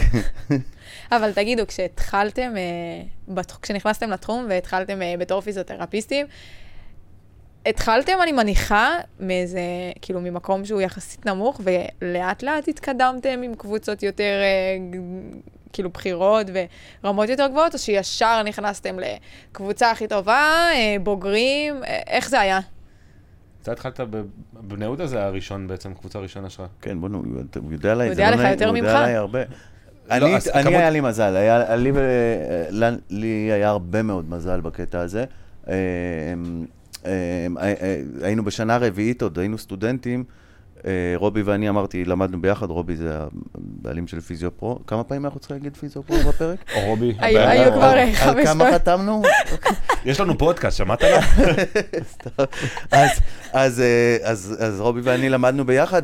אבל תגידו, כשהתחלתם, אה, כשנכנסתם לתחום והתחלתם אה, בתור פיזיותרפיסטים, התחלתם, אני מניחה, מאיזה, כאילו, ממקום שהוא יחסית נמוך, ולאט לאט התקדמתם עם קבוצות יותר, אה, כאילו, בחירות ורמות יותר גבוהות, או שישר נכנסתם לקבוצה הכי טובה, בוגרים, איך זה היה? אתה התחלת בבני יהודה זה הראשון בעצם, קבוצה ראשונה שלך. כן, בוא נו, הוא יודע עליי, הוא יודע לא לך נעים, יותר הוא ממך. יודע עליי הרבה. לא, אני, אז אני הכמות- היה לי מזל, היה, לי, ו- לי היה הרבה מאוד מזל בקטע הזה. אה, אה, אה, היינו בשנה רביעית עוד, היינו סטודנטים. רובי ואני אמרתי, למדנו ביחד, רובי זה הבעלים של פיזיו-פרו. כמה פעמים אנחנו צריכים להגיד פיזיו-פרו בפרק? או רובי. היו- כבר, אה, על חמש כמה פעמים. חתמנו? יש לנו פודקאסט, שמעת עליו? אז רובי ואני למדנו ביחד,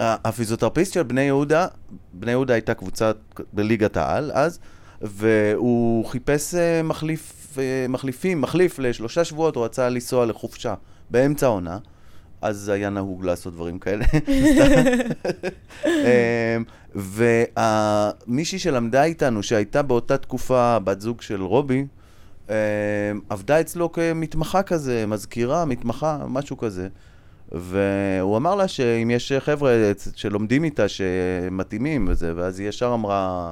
והפיזיותרפיסט של בני יהודה, בני יהודה הייתה קבוצה בליגת העל אז, והוא חיפש אה, מחליף, אה, מחליפים, מחליף לשלושה שבועות, הוא רצה לנסוע לחופשה באמצע העונה. אז היה נהוג לעשות דברים כאלה. אמ, ומישהי שלמדה איתנו, שהייתה באותה תקופה בת זוג של רובי, עבדה אצלו כמתמחה כזה, מזכירה, מתמחה, משהו כזה. והוא אמר לה שאם יש חבר'ה שלומדים איתה שמתאימים וזה, ואז היא ישר אמרה,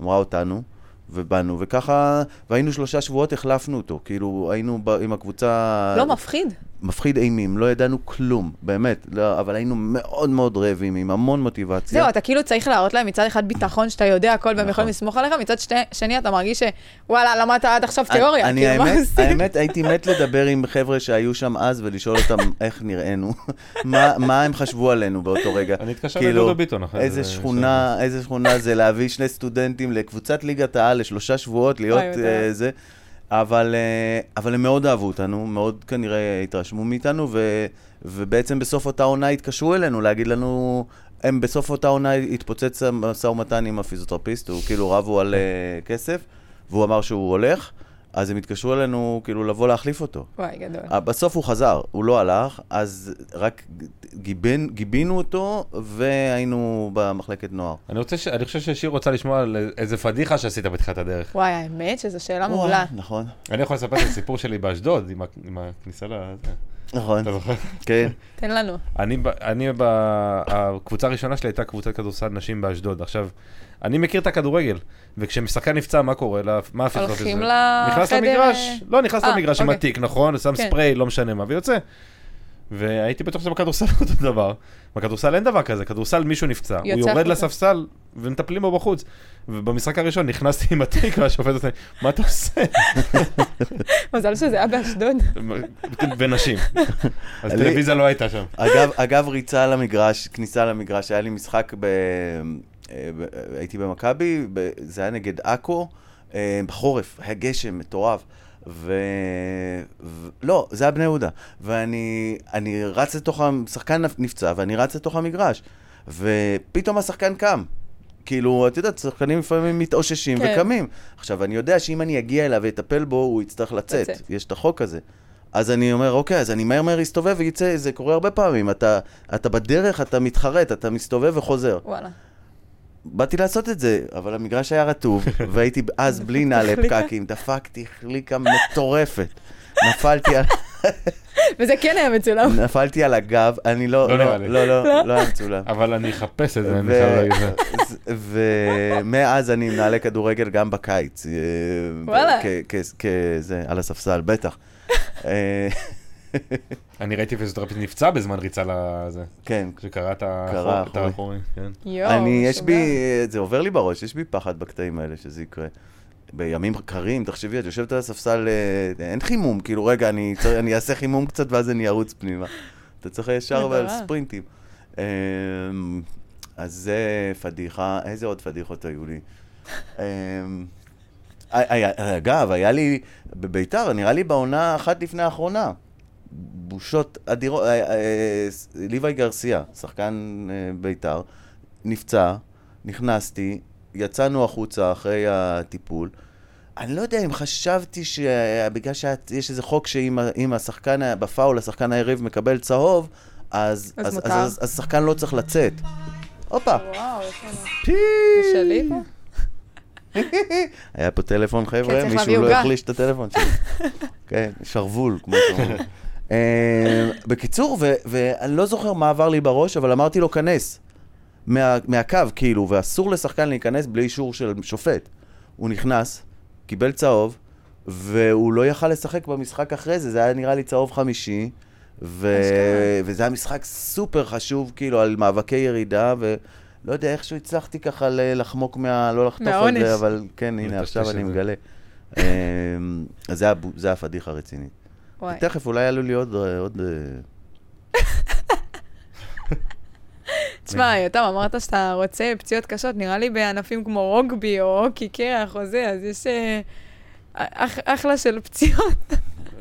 אמרה אותנו, ובאנו, וככה, והיינו שלושה שבועות, החלפנו אותו, כאילו היינו ב, עם הקבוצה... לא מפחיד. מפחיד אימים, לא ידענו כלום, באמת, לא, אבל היינו מאוד מאוד רעבים, עם המון מוטיבציה. זהו, אתה כאילו צריך להראות להם מצד אחד ביטחון שאתה יודע הכל והם נכון. יכולים לסמוך עליך, מצד שני- שני אתה מרגיש שוואלה, למדת עד עכשיו תיאוריה, אני, כאילו, מה האמת, עושים? האמת, הייתי מת לדבר עם חבר'ה שהיו שם אז ולשאול אותם איך נראינו, מה, מה הם חשבו עלינו באותו רגע. אני אתקשר כאילו, לדודו ביטון אחרי איזה זה, שכונה, איזה שכונה זה להביא שני סטודנטים לקבוצת ליגת העל לשלושה שבועות, להיות יודע. uh, זה. אבל, uh, אבל הם מאוד אהבו אותנו, מאוד כנראה התרשמו מאיתנו, ו, ובעצם בסוף אותה עונה התקשרו אלינו להגיד לנו, הם בסוף אותה עונה התפוצץ המשא ומתן עם הפיזיותרפיסט, הוא כאילו רבו על uh, כסף, והוא אמר שהוא הולך, אז הם התקשרו אלינו כאילו לבוא להחליף אותו. וואי, גדול. אה, בסוף הוא חזר, הוא לא הלך, אז רק גיבן, גיבינו אותו והיינו במחלקת נוער. אני רוצה, ש- אני חושב ששיר רוצה לשמוע על איזה פדיחה שעשית בתחילת הדרך. וואי, האמת שזו שאלה מעולה. נכון, אני יכול לספר את הסיפור שלי באשדוד, עם ה- עם הכניסה לזה. נכון, אתה זוכר? כן. תן לנו. אני, ב- אני, ב- הקבוצה הראשונה שלי הייתה קבוצת כדורסל נשים באשדוד. עכשיו, אני מכיר את הכדורגל, וכשמשחקן נפצע, מה קורה? לה- מה הולכים הזה? נכנס לחדר, למגרש, אה, לא, נכנס אה, למגרש עם אוקיי. התיק, נכון? שם כן. ספרי, לא משנה מה, ויוצא. והייתי בטוח שבכדורסל אותו דבר. בכדורסל אין דבר כזה, כדורסל מישהו נפצע, הוא יורד. לספסל ומטפלים בו בחוץ. ובמשחק הראשון נכנסתי עם התיק והשופט עושה, מה אתה עושה? מזל שזה היה באשדוד. ונשים. אז טלוויזיה לא הייתה שם. אגב, אגב, ריצה למגרש, כניסה למגרש, היה לי משחק הייתי במכבי, זה היה נגד עכו, אה, בחורף, היה גשם מטורף. ו... ו... לא, זה היה בני יהודה. ואני אני רץ לתוך, ה- שחקן נפצע, ואני רץ לתוך המגרש. ופתאום השחקן קם. כאילו, את יודעת, שחקנים לפעמים מתאוששים כן. וקמים. עכשיו, אני יודע שאם אני אגיע אליו ואטפל בו, הוא יצטרך לצאת. לצאת. יש את החוק הזה. אז אני אומר, אוקיי, אז אני מהר מהר אסתובב ויצא, זה קורה הרבה פעמים. אתה, אתה בדרך, אתה מתחרט, אתה מסתובב וחוזר. וואלה. באתי לעשות את זה, אבל המגרש היה רטוב, והייתי אז בלי נעלי? פקקים, דפקתי חליקה מטורפת. נפלתי על, וזה כן היה מצולם. נפלתי על הגב, אני לא, לא לא, לי. לא, לא, לא היה מצולם. אבל אני אחפש את זה, אני חייב להגיד זה. ומאז אני מנהלי כדורגל גם בקיץ. אה, וואלה. כזה, על הספסל, בטח. אני ראיתי פיזיותרפיסט נפצע בזמן ריצה לזה. כן, כשקרא את האחורי. כן. יואו, אני, יש. בי, זה עובר לי בראש, יש בי פחד בקטעים האלה שזה יקרה. בימים קרים, תחשבי, את יושבת על הספסל, אה, אין חימום, כאילו, רגע, אני, אעשה חימום קצת ואז אני ארוץ פנימה. אתה צריך ישר. אבל ספרינטים. אה, אז זה פדיחה, איזה עוד פדיחות היו לי? היה- אגב, היה לי בביתר, נראה לי בעונה אחת לפני האחרונה. בושות אדירות, אה, אה, ליוואי גרסיה, שחקן אה, ביתר, נפצע, נכנסתי, יצאנו החוצה אחרי הטיפול. אני לא יודע אם חשבתי שבגלל שיש איזה חוק שאם השחקן, בפאול, השחקן היריב מקבל צהוב, אז, אז אז, מותר. אז, אז השחקן לא צריך לצאת. הופה, וואו, יפה. פי! שלי פה? היה פה טלפון, חבר'ה, כן, מישהו לא. החליש את הטלפון שלי. כן, שרוול, כמו שאומרים. אה, בקיצור, ואני לא זוכר מה עבר לי בראש, אבל אמרתי לו, כנס. מה- מהקו, כאילו, ואסור לשחקן להיכנס בלי אישור של שופט. הוא נכנס, קיבל צהוב, והוא לא יכל לשחק במשחק אחרי זה, זה היה נראה לי צהוב חמישי, ו... וזה היה משחק סופר חשוב, כאילו, על מאבקי ירידה, ולא יודע, איכשהו הצלחתי ככה לחמוק מה... לא לחטוף על מהעונש. זה, אבל כן, הנה, עכשיו אני זה. מגלה. אמ, אז זה זה הפדיחה הרצינית. וואי. תכף אולי יעלו לי עוד... עוד אה, תשמע, יותם, אמרת שאתה רוצה פציעות קשות, נראה לי בענפים כמו רוגבי או הוקי קרח או זה, אז יש אה, אח- אחלה של פציעות.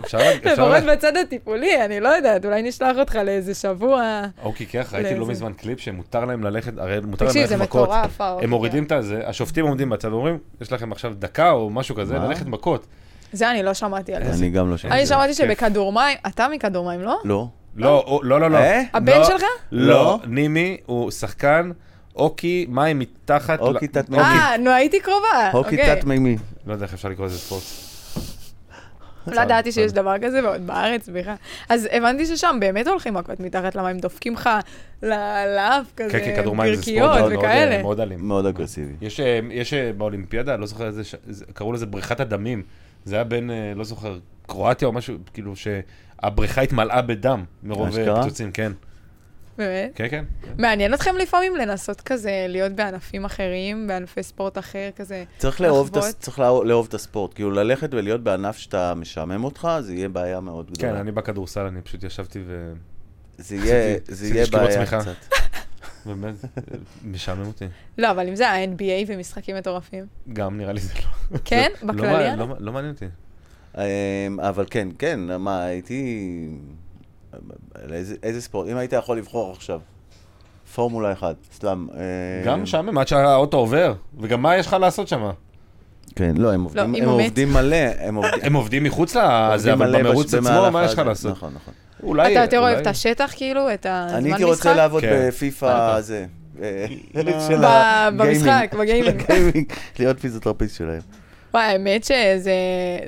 אפשר לה- אפשר לפחות בצד הטיפולי, אני לא יודעת, אולי נשלח אותך לאיזה שבוע. אוקיי, ככה, ראיתי לא מזמן קליפ שמותר להם ללכת, הרי מותר להם תקשיב, ללכת זה מכות. מטורף. האוקי הם מורידים את הזה, השופטים עומדים בצד ואומרים, יש לכם עכשיו דקה או משהו כזה? ללכת מכות. זה אני לא שמעתי על זה. אני גם לא שמעתי. אני שמעתי. שבכדור מים, אתה מכדור מים, לא? לא. לא, או- לא, לא, לא. אה? הבן לא, שלך? לא, לא. נימי הוא שחקן אוקי מים מתחת... אוקי תת-מימי. אה, נו, הייתי קרובה. הוקי אוקיי. תת-מימי. לא יודע איך אפשר לקרוא לזה ספורט. לא ידעתי שיש דבר כזה, ועוד בארץ, בכלל. אז הבנתי ששם באמת הולכים מכות מתחת למים, דופקים לך ל- לאף כזה, כן, כן, כדור מים זה ספורט מאוד, מאוד, וכאלה. מאוד אלים. מאוד אגרסיבי. יש, אה, אה, באולימפיאדה, לא זוכר איזה, קראו לזה בריכת הדמים. זה היה בין, אה, לא זוכר, קרואטיה או משהו, כאילו שהבריכה התמלאה בדם מרוב אה, אשכרה? פיצוצים, כן. באמת? כן, כן. מעניין אתכם לפעמים לנסות כזה להיות בענפים אחרים, בענפי ספורט אחר כזה. צריך לאהוב את. צריך לאהוב לאהוב את הספורט. כאילו, ללכת ולהיות בענף שאתה משעמם אותך, זה יהיה בעיה מאוד גדולה. כן, אני בכדורסל, אני פשוט ישבתי ו... זה יהיה- זה יהיה בעיה צמיחה. קצת. באמת, משעמם אותי. לא, אבל אם זה ה-NBA ומשחקים מטורפים. גם נראה לי זה לא... כן? לא בכללי? לא- לא מעניין אותי. אמ, אבל כן, כן, מה, הייתי... איזה, ספורט? אם היית יכול לבחור עכשיו, פורמולה 1, סתם. אה, גם משעמם, עד שהאוטו עובר. וגם מה יש לך לעשות שם? כן, לא, הם עובדים. עובדים מלא, הם עובדים, הם עובדים מחוץ לזה, אבל במרוץ עצמו, מה יש לך. לעשות? נכון, נכון. אולי... אתה יותר אוהב את השטח, כאילו? את הזמן משחק? אני הייתי רוצה לעבוד כן. בפיפא בטח. הזה. אה, לא. של. במשחק, בגיימינג. להיות פיזיותרפיסט שלהם. וואי, האמת שזה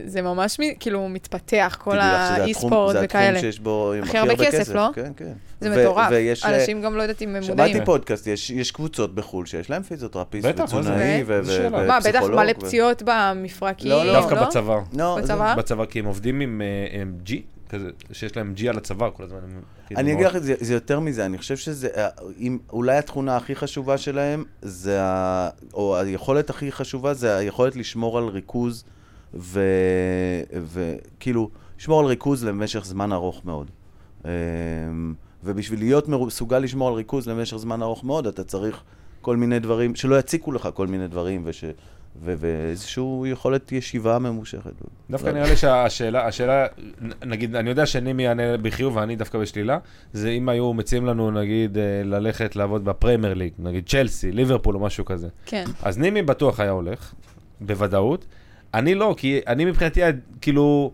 זה ממש כאילו מתפתח, כל האי-ספורט זה וכאלה. התחום שיש בו הכי הרבה כסף, לא? כן, כן. זה מטורף. אה, אנשים גם לא יודעת אם הם שמעתי מודעים. פודקאסט, יש, יש קבוצות בחו"ל שיש להם פיזיותרפיסט זה? ותזונאי ו- איזה ו- שאלה. מה, בטח ופסיכולוג מלא פציעות במפרקים, לא, לא. דווקא לא? בצבא. לא, זה- בצבא? בצבא, כי הם עובדים עם אה, עם G, כזה, שיש להם G על הצוואר כל הזמן. כאילו, אני אגיד לך, זה, זה יותר מזה, אני חושב שזה, אה, אם, אולי התכונה הכי חשובה שלהם, זה ה... או היכולת הכי חשובה, זה היכולת לשמור על ריכוז, וכאילו, לשמור על ריכוז למשך זמן ארוך מאוד. אמ, ובשביל להיות מסוגל לשמור על ריכוז למשך זמן ארוך מאוד, אתה צריך כל מיני דברים, שלא יציקו לך כל מיני דברים, וש... ואיזושהי יכולת ישיבה ממושכת. דווקא נראה לי שהשאלה, השאלה, נגיד, אני יודע שנימי יענה בחיוב ואני דווקא בשלילה, זה אם היו מציעים לנו, נגיד, אה, ללכת לעבוד בפריימר ליג, נגיד צ'לסי, ליברפול או משהו כזה. כן. אז נימי בטוח היה הולך, בוודאות. אני לא, כי אני מבחינתי, כאילו,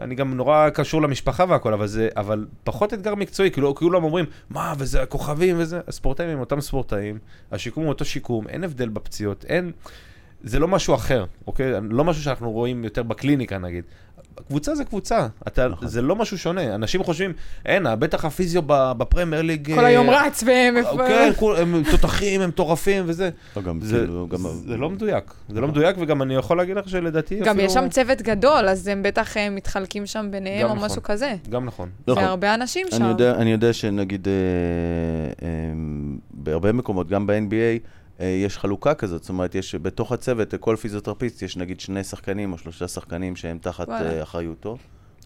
אני גם נורא קשור למשפחה והכל, אבל זה, אבל פחות אתגר מקצועי, כאילו, כולם אומרים, מה, וזה הכוכבים וזה, הספורטאים הם אותם ספורטאים, השיקום הוא אותו שיקום, אין הבדל בפציעות, אין, זה לא משהו אחר, אוקיי? לא משהו שאנחנו רואים יותר בקליניקה, נגיד. קבוצה זה קבוצה, אתה, נכון. זה לא משהו שונה. אנשים חושבים, אין, בטח הפיזיו ב- בפרמייר ליג... כל אה, היום רץ והם... כן, כול- הם תותחים, הם מטורפים וזה. לא, גם, זה, כאילו, גם... זה לא מדויק, זה לא מדויק, וגם אני יכול להגיד לך שלדעתי אפילו... גם יש שם צוות גדול, אז הם בטח אה, מתחלקים שם ביניהם או נכון. משהו כזה. גם נכון. נכון. והרבה אנשים שם. אני יודע, אני יודע שנגיד אה, אה, בהרבה מקומות, גם ב-NBA, אה, יש חלוקה כזאת, זאת אומרת, יש בתוך הצוות, לכל פיזיותרפיסט יש נגיד שני שחקנים או שלושה שחקנים שהם תחת וואלה. אה, אחריותו.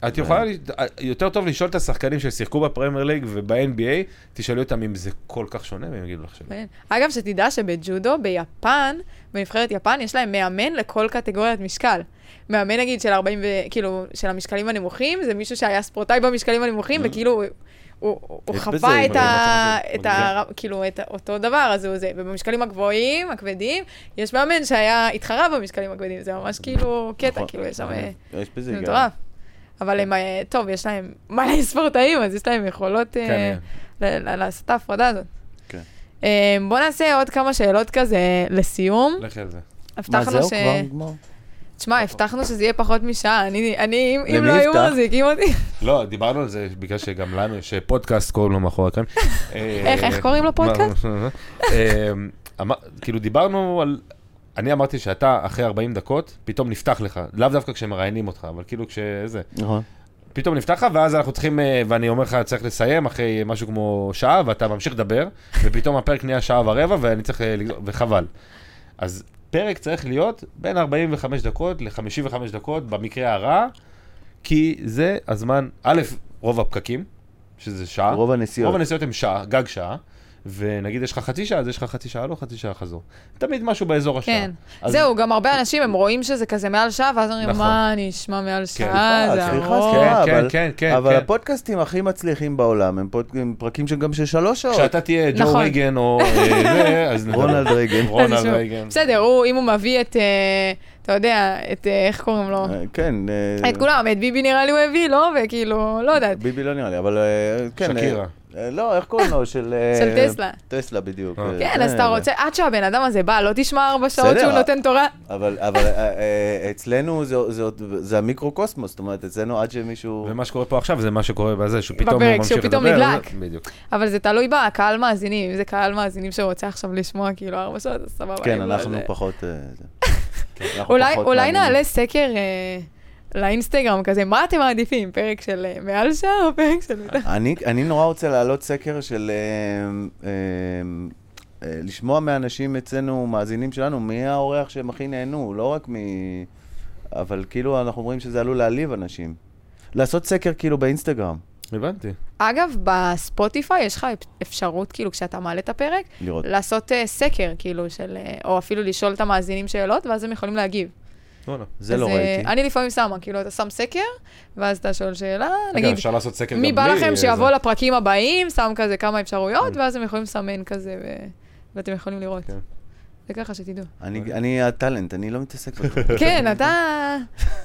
את יכולה, ל- יותר טוב לשאול את השחקנים ששיחקו בפרמייר ליג וב-NBA, תשאלי אותם אם זה כל כך שונה, והם יגידו לך שלא. אגב, שתדע שבג'ודו, ביפן, בנבחרת יפן, יש להם מאמן לכל קטגוריית משקל. מאמן נגיד של 40 ו... כאילו, של המשקלים הנמוכים, זה מישהו שהיה ספורטאי במשקלים הנמוכים, וכאילו, הוא, חווה את ה... את ה... כאילו, את אותו דבר, אז הוא זה. ובמשקלים הגבוהים, הכבדים, יש מאמן שהיה, התחרה במשקלים הכבדים, זה ממש כאילו קטע, נכון. כאילו, יש שם... אה, יש בזה זה היגיון. מטורף. אבל הם, אה, טוב, יש להם מלא ספורטאים, אז יש להם יכולות אה, כן, ל- ל- לעשות את ההפרדה הזאת. כן. אה, בוא נעשה עוד כמה שאלות כזה לסיום. לכי על זה. מה זהו? ש... כבר נגמר? תשמע, הבטחנו שזה יהיה פחות משעה. אני, אני, אם- אם לא היו? מחזיקים אותי... לא, דיברנו על זה בגלל שגם לנו יש פודקאסט, קוראים לו מאחורי הקרן. איך- איך קוראים לפודקאסט? כאילו דיברנו על... אני אמרתי שאתה אחרי 40 דקות, פתאום נפתח לך, לאו דווקא כשמראיינים אותך, אבל כאילו כשזה, נכון. פתאום נפתח לך, ואז אנחנו צריכים, אה, ואני אומר לך, צריך לסיים אחרי משהו כמו שעה, ואתה ממשיך לדבר, ופתאום הפרק נהיה שעה ורבע, ואני צריך, אה, לגזור- וחבל. אז פרק צריך להיות בין 45 דקות ל-55 דקות, במקרה הרע, כי זה הזמן, א', רוב הפקקים, שזה שעה. רוב הנסיעות. רוב הנסיעות הן שעה, גג שעה, ונגיד יש לך חצי שעה, אז יש לך חצי שעה, לא חצי שעה חזור. תמיד משהו באזור השעה. כן. אז- זהו, גם הרבה אנשים, הם רואים שזה כזה מעל שעה, ואז אומרים, נכון. מה אני אשמע מעל שעה, סליחה, זה ארוך. סליחה. כן, אבל- כן, כן, אבל כן. הפודקאסטים הכי מצליחים בעולם הם פוד- הם פרקים של גם של שלוש שעות. כשאתה תהיה ג'ו נכון. רייגן או אה, זה, אז נדבר. רונלד רייגן. רונלד. רייגן. בסדר, הוא, אם הוא מביא את, אה, אתה יודע, את, איך קוראים לו? כן. את כולם, את ביבי נראה לי הוא הביא, לא? וכאילו, לא יודעת. ביבי לא נראה לי, אבל כן. שקירה. אה, לא, איך קוראים לו? של... אה, של טסלה. טסלה בדיוק. אה. כן, אז אתה רוצה, עד שהבן אדם הזה בא, לא תשמע ארבע שעות. שהוא נותן תורה? אבל, אבל אצלנו זה, זה, זה, זה המיקרו-קוסמוס, זאת אומרת, אצלנו עד שמישהו... ומה שקורה פה עכשיו זה מה שקורה בזה, שפתאום הוא בפרק, ממשיך שהוא לדבר. פתאום נדלק. בדיוק. אבל זה תלוי בקהל מאזינים, אם זה קהל מאזינים שרוצה עכשיו לשמוע כאילו ארבע שעות, אז סבבה. כן, אנחנו פחות... אולי. נעלה סקר לאינסטגרם כזה, מה אתם מעדיפים, פרק של אה, מעל שעה או פרק של... אני, אני נורא רוצה להעלות סקר של... אה, אה, לשמוע מאנשים אצלנו, מאזינים שלנו, מי האורח שהם הכי נהנו, לא רק מ... אבל כאילו אנחנו אומרים שזה עלול להעליב אנשים. לעשות סקר כאילו באינסטגרם, הבנתי. אגב, בספוטיפיי יש לך אפשרות, כאילו, כשאתה מעלה את הפרק, לראות. לעשות אה, סקר, כאילו, של... או אפילו לשאול את המאזינים שאלות, ואז הם יכולים להגיב. וואלה. זה לא אה, ראיתי. אני לפעמים שמה, כאילו, אתה שם סקר, ואז אתה שואל שאלה, נגיד, אפשר לעשות סקר מי בא לכם שיבוא. לפרקים הבאים, שם כזה כמה אפשרויות, כן. ואז הם יכולים לסמן כזה, ו- ואתם יכולים לראות. כן. זה ככה שתדעו. אני, אני הטאלנט, אני לא מתעסק בזה. כן, אתה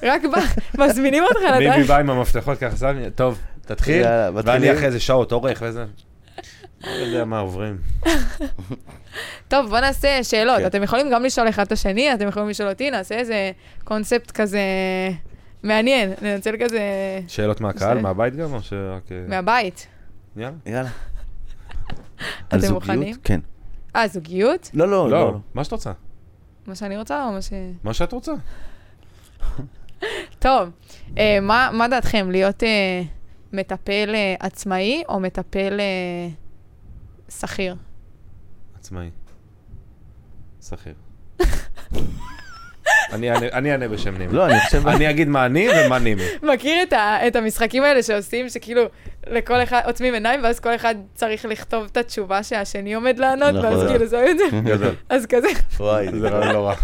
רק בא, מזמינים אותך ביבי לדעת. בא עם המפתחות ככה, שם, טוב, תתחיל, ואני? אחרי איזה שעות עורך וזה. לא יודע מה עוברים. טוב, בוא נעשה שאלות. כן. אתם יכולים גם לשאול אחד את השני, אתם יכולים לשאול אותי, נעשה איזה קונספט כזה מעניין, ננצל כזה שאלות מהקהל. מהבית גם, או שרק... אה, מהבית. יאללה. יאללה. על אתם זוגיות? מוכנים? כן. אה, זוגיות? לא, לא, לא, לא. מה שאת רוצה. מה שאני רוצה או מה ש... מה שאת רוצה. טוב, אה, מה, מה דעתכם, להיות אה, מטפל עצמאי או מטפל שכיר? עצמאי. שכיר. אני אענה- בשם נימי. לא, אני חושב... אני אגיד מה אני ומה נימי. מכיר את, ה, את המשחקים האלה שעושים, שכאילו לכל אחד עוצמים עיניים, ואז כל אחד צריך לכתוב את התשובה שהשני עומד לענות, נכון. ואז כאילו זה. אז כזה. וואי, זה לא רע.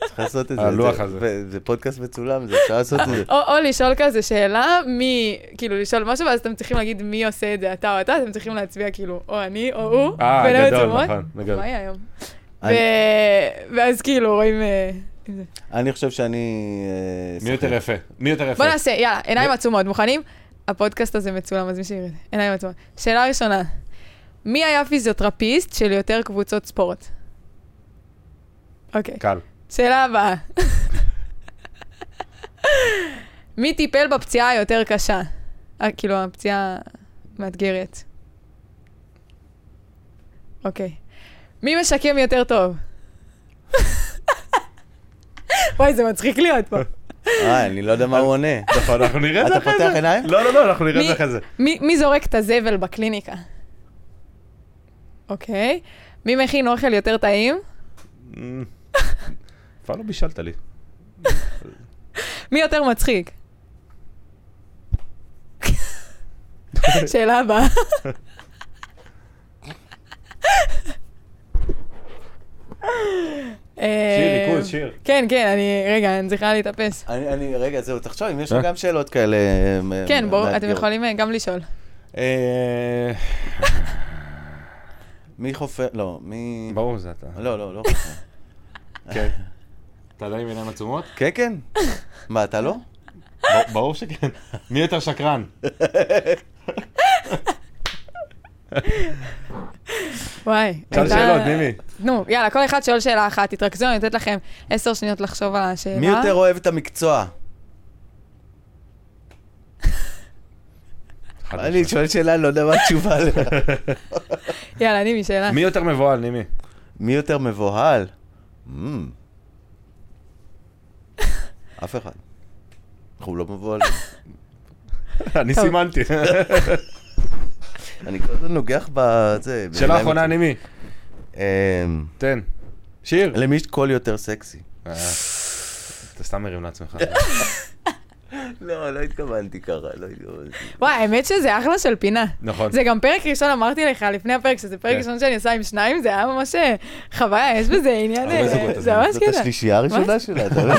צריך לעשות את זה. הלוח זה- הזה. זה פודקאסט מצולם, זה אפשר לעשות את זה. או, או לשאול כזה שאלה, מי, כאילו לשאול משהו, ואז אתם צריכים להגיד מי עושה את זה, אתה או אתה, אתם צריכים להצביע כאילו, או אני או הוא. אה, גדול. נכון, גדול. מה יהיה היום? ואז כאילו רואים... אה. אני חושב שאני... אה, מי יותר. יפה? מי יותר יפה? בוא נעשה, יאללה, עיניים עצומות, מוכנים? הפודקאסט הזה מצולם, אז מי שיראה. עיניים עצומות. שאלה ראשונה, מי היה פיזיותרפיסט של יותר קבוצות ספורט? אוקיי. קל. שאלה הבאה. מי טיפל בפציעה היותר קשה? אה, כאילו, הפציעה מאתגרת. אוקיי. מי משקם יותר טוב? וואי, זה מצחיק להיות פה. אה, אני לא יודע מה הוא עונה. נכון, אנחנו נראה את זה אתה אחרי פותח זה. עיניים? לא, לא, לא, אנחנו נראה את זה אחרי זה. מי, מי זורק את הזבל בקליניקה? אוקיי. מי מכין אוכל יותר טעים? פעם לא בישלת לי. מי יותר מצחיק? שאלה הבאה. אה, שיר, ריכוז, שיר. כן, כן, אני, רגע, אני צריכה להתאפס. אני, אני, רגע, זהו, תחשוב, אם יש אה? לך גם שאלות כאלה... מ- כן, בואו, אתם. יכולים אה, גם לשאול. אה, מי חופר? לא, מי... ברור זה אתה. לא, לא, לא חופר. כן. אתה עדיין עם עיניים עצומות? כן, כן. מה, אתה לא? ברור שכן. מי יותר שקרן? וואי. שאל שאלות, נימי. נו, יאללה, כל אחד שואל שאלה אחת, תתרכזו, אני נותנת לכם עשר שניות לחשוב על השאלה. מי יותר אוהב את המקצוע? אני. שואל שאלה, אני לא יודע מה התשובה עליה. יאללה, נימי, שאלה. מי יותר מבוהל, נימי? מי יותר מבוהל? אף אחד. אנחנו לא מבוהלים. אני. סימנתי. אני כל הזמן נוגח בזה. שאלה אחרונה, עצמי. נימי. אמ, תן. שיר. למי יש קול יותר סקסי? אה, אתה סתם מרים לעצמך. לא, לא התכוונתי ככה, לא התכוונתי. וואי, האמת שזה אחלה של פינה. נכון. זה גם פרק ראשון, אמרתי לך לפני הפרק, שזה פרק כן. ראשון שאני עושה עם שניים, זה היה ממש אה, חוויה, יש בזה עניין, אה, זה ממש זאת כזה. השלישייה הראשונה שלה, אתה יודע?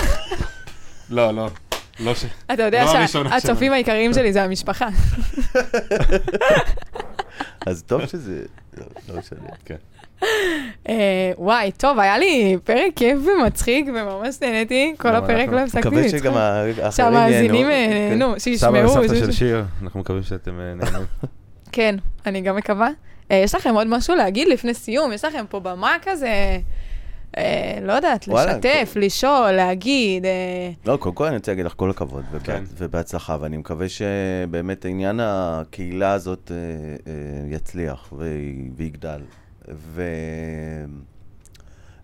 לא, לא. לא ש... אתה יודע לא שהצופים. העיקריים שלי זה המשפחה. אז טוב שזה... לא, לא משנה. כן. אה, וואי, טוב, היה לי פרק כיף ומצחיק, וממש נהניתי, כל גם הפרק. לא הפסקתי מקווה לצחוק. שגם האחרים שהמאזינים אה, כן. נהנו, סבא שישמעו. וסבתא של שיר, אנחנו מקווים שאתם אה, נהנים. כן, אני גם מקווה. יש לכם עוד משהו להגיד לפני סיום? יש לכם פה במה כזה, אה, לא יודעת, וואלה, לשתף, לשאול, להגיד. אה, לא, קודם כל אני רוצה להגיד לך כל הכבוד וב- כן. ובהצלחה, ואני מקווה שבאמת עניין הקהילה הזאת אה, אה, יצליח ו- ויגדל. ו...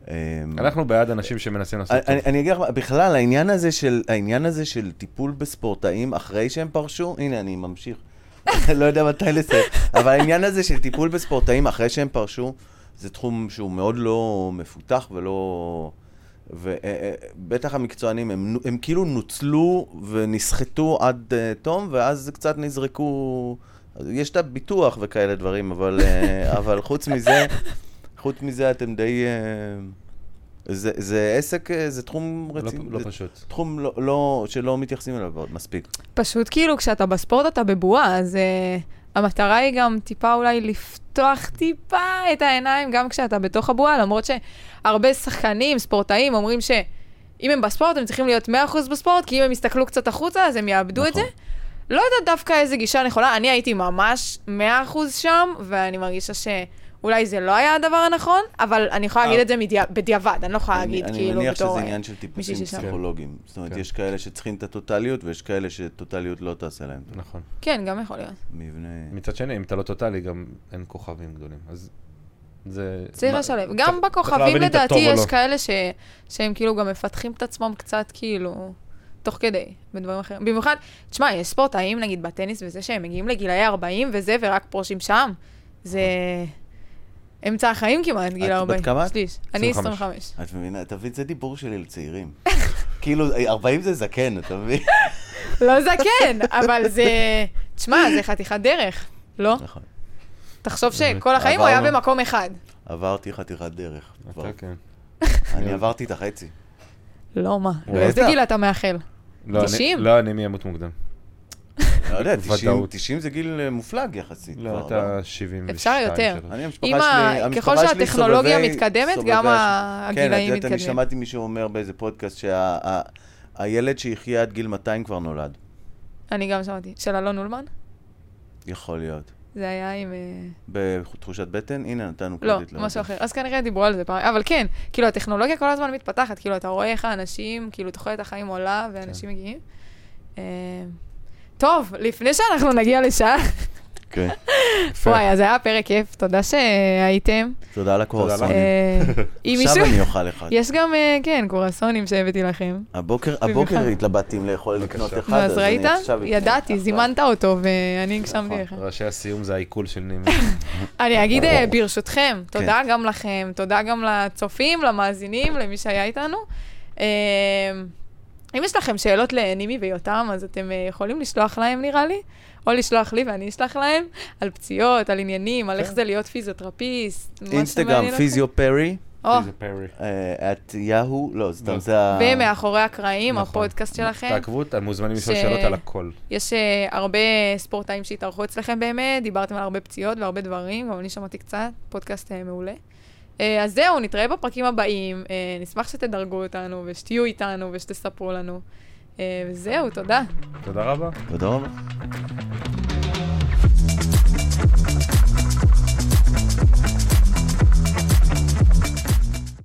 אה, אנחנו בעד אנשים שמנסים לעשות טוב. אני, אני אגיד לך, בכלל, העניין הזה, של, העניין הזה של טיפול בספורטאים אחרי שהם פרשו, הנה, אני ממשיך. לא יודע מתי לסיים, אבל העניין הזה של טיפול בספורטאים אחרי שהם פרשו, זה תחום שהוא מאוד לא מפותח ולא... ובטח המקצוענים, הם, הם כאילו נוצלו ונסחטו עד uh, תום, ואז קצת נזרקו... יש את הביטוח וכאלה דברים, אבל, uh, אבל חוץ מזה, חוץ מזה אתם די... Uh, זה, זה עסק, אה, זה תחום לא- רציני. לא זה פשוט. תחום לא, לא, שלא מתייחסים אליו מספיק. פשוט כאילו כשאתה בספורט אתה בבועה, אז uh, המטרה היא גם טיפה אולי לפתוח טיפה את העיניים גם כשאתה בתוך הבועה, למרות שהרבה שחקנים, ספורטאים, אומרים שאם הם בספורט הם צריכים להיות 100% בספורט, כי אם הם יסתכלו קצת החוצה אז הם יאבדו את זה. נכון. לא יודעת דווקא איזה גישה נכונה, אני הייתי ממש 100% שם, ואני מרגישה שאולי זה לא היה הדבר הנכון, אבל אני יכולה להגיד אה. את זה מדיע- בדיעבד, אני לא יכולה להגיד אני, כאילו אני מניח בתור... שזה אה, עניין של ששם. פסיכולוגיים. זאת אומרת, כן. יש כאלה שצריכים את הטוטליות, ויש כאלה שטוטליות לא תעשה להם. נכון. כן, גם יכול להיות. מבנה... מצד שני, אם אתה לא טוטאלי, גם אין כוכבים גדולים. אז זה... צריך לשלב. גם בכוכבים לדעתי יש לא. כאלה ש... שהם כאילו גם מפתחים את עצמם קצת כאילו, תוך כדי, בדברים אחרים. במיוחד, תשמע, יש ספורטאים נגיד בטניס וזה שהם מגיעים לגילאי 40 וזה, ורק פורשים שם. זה אמצע החיים כמעט, גיל בת 40. כמה את? שליש. אני 25. 25. את מבינה? אתה מבין? זה דיבור שלי לצעירים. כאילו, 40 זה זקן, אתה מבין? לא זקן, אבל זה... תשמע, זה חתיכת דרך, לא? נכון. תחשוב שכל החיים הוא היה. במקום אחד. עברתי חתיכת דרך. אתה כן. אני עברתי את החצי. לא, מה? באיזה גיל אתה מאחל? לא, אני- 90? לא, אני מי ימות מוקדם. לא יודע, 90 ודאות. 90 זה גיל אה, מופלג יחסית. לא, כבר, אתה 72. אפשר יותר. אני, המשפחה שלי, ככל שהטכנולוגיה מתקדמת, גם הגילאים כן, את יודעת, אני מתקדמים. שמעתי מישהו אומר באיזה פודקאסט שהילד שיחיה עד גיל 200 כבר נולד. אני גם שמעתי. של אלון אולמן? יכול להיות. זה היה עם... אה, בתחושת בטן? הנה, נתנו לא, קרדיט. משהו אחר. אז כנראה דיברו על זה פעם. אבל כן, כאילו, הטכנולוגיה כל הזמן מתפתחת. כאילו, אתה רואה איך האנשים, כאילו, תוחלת החיים עולה ואנשים כן. מגיעים. טוב, לפני שאנחנו נגיע לשעה, כן. וואי, אז היה פרק כיף, תודה שהייתם. תודה על הקורסונים. אה, עכשיו. אני אוכל אחד. יש גם, אה, כן, קורסונים שהבאתי לכם. הבוקר, התלבטתי אם לאכול לקנות אחד, אז אני ראית? ידעתי. זימנת אותו ואני הגשמתי נכון. לך. ראשי הסיום זה העיכול של נימי. אני אגיד אה, ברשותכם, כן. תודה גם לכם, תודה גם לצופים, למאזינים, למי שהיה איתנו. אה, אם יש לכם שאלות לנימי ויותם, אז אתם אה, יכולים לשלוח להם נראה לי, או לשלוח לי ואני אשלח להם, על פציעות, על עניינים, על איך זה להיות פיזיותרפיסט. אינסטגרם. פיזיו פרי. את יהו, לא, סתם לא. זה ה... ומאחורי הקרעים, נכון. הפודקאסט שלכם. תעקבו, אתם מוזמנים לשאול ש- שאלות על הכל. יש אה, הרבה ספורטאים שהתארחו אצלכם באמת, דיברתם על הרבה פציעות והרבה דברים, גם אני שמעתי קצת, פודקאסט אה, מעולה. אה, אז זהו, נתראה בפרקים הבאים, אה, נשמח שתדרגו אותנו ושתהיו איתנו ושתספרו לנו. אה, וזהו, תודה. תודה רבה. תודה רבה.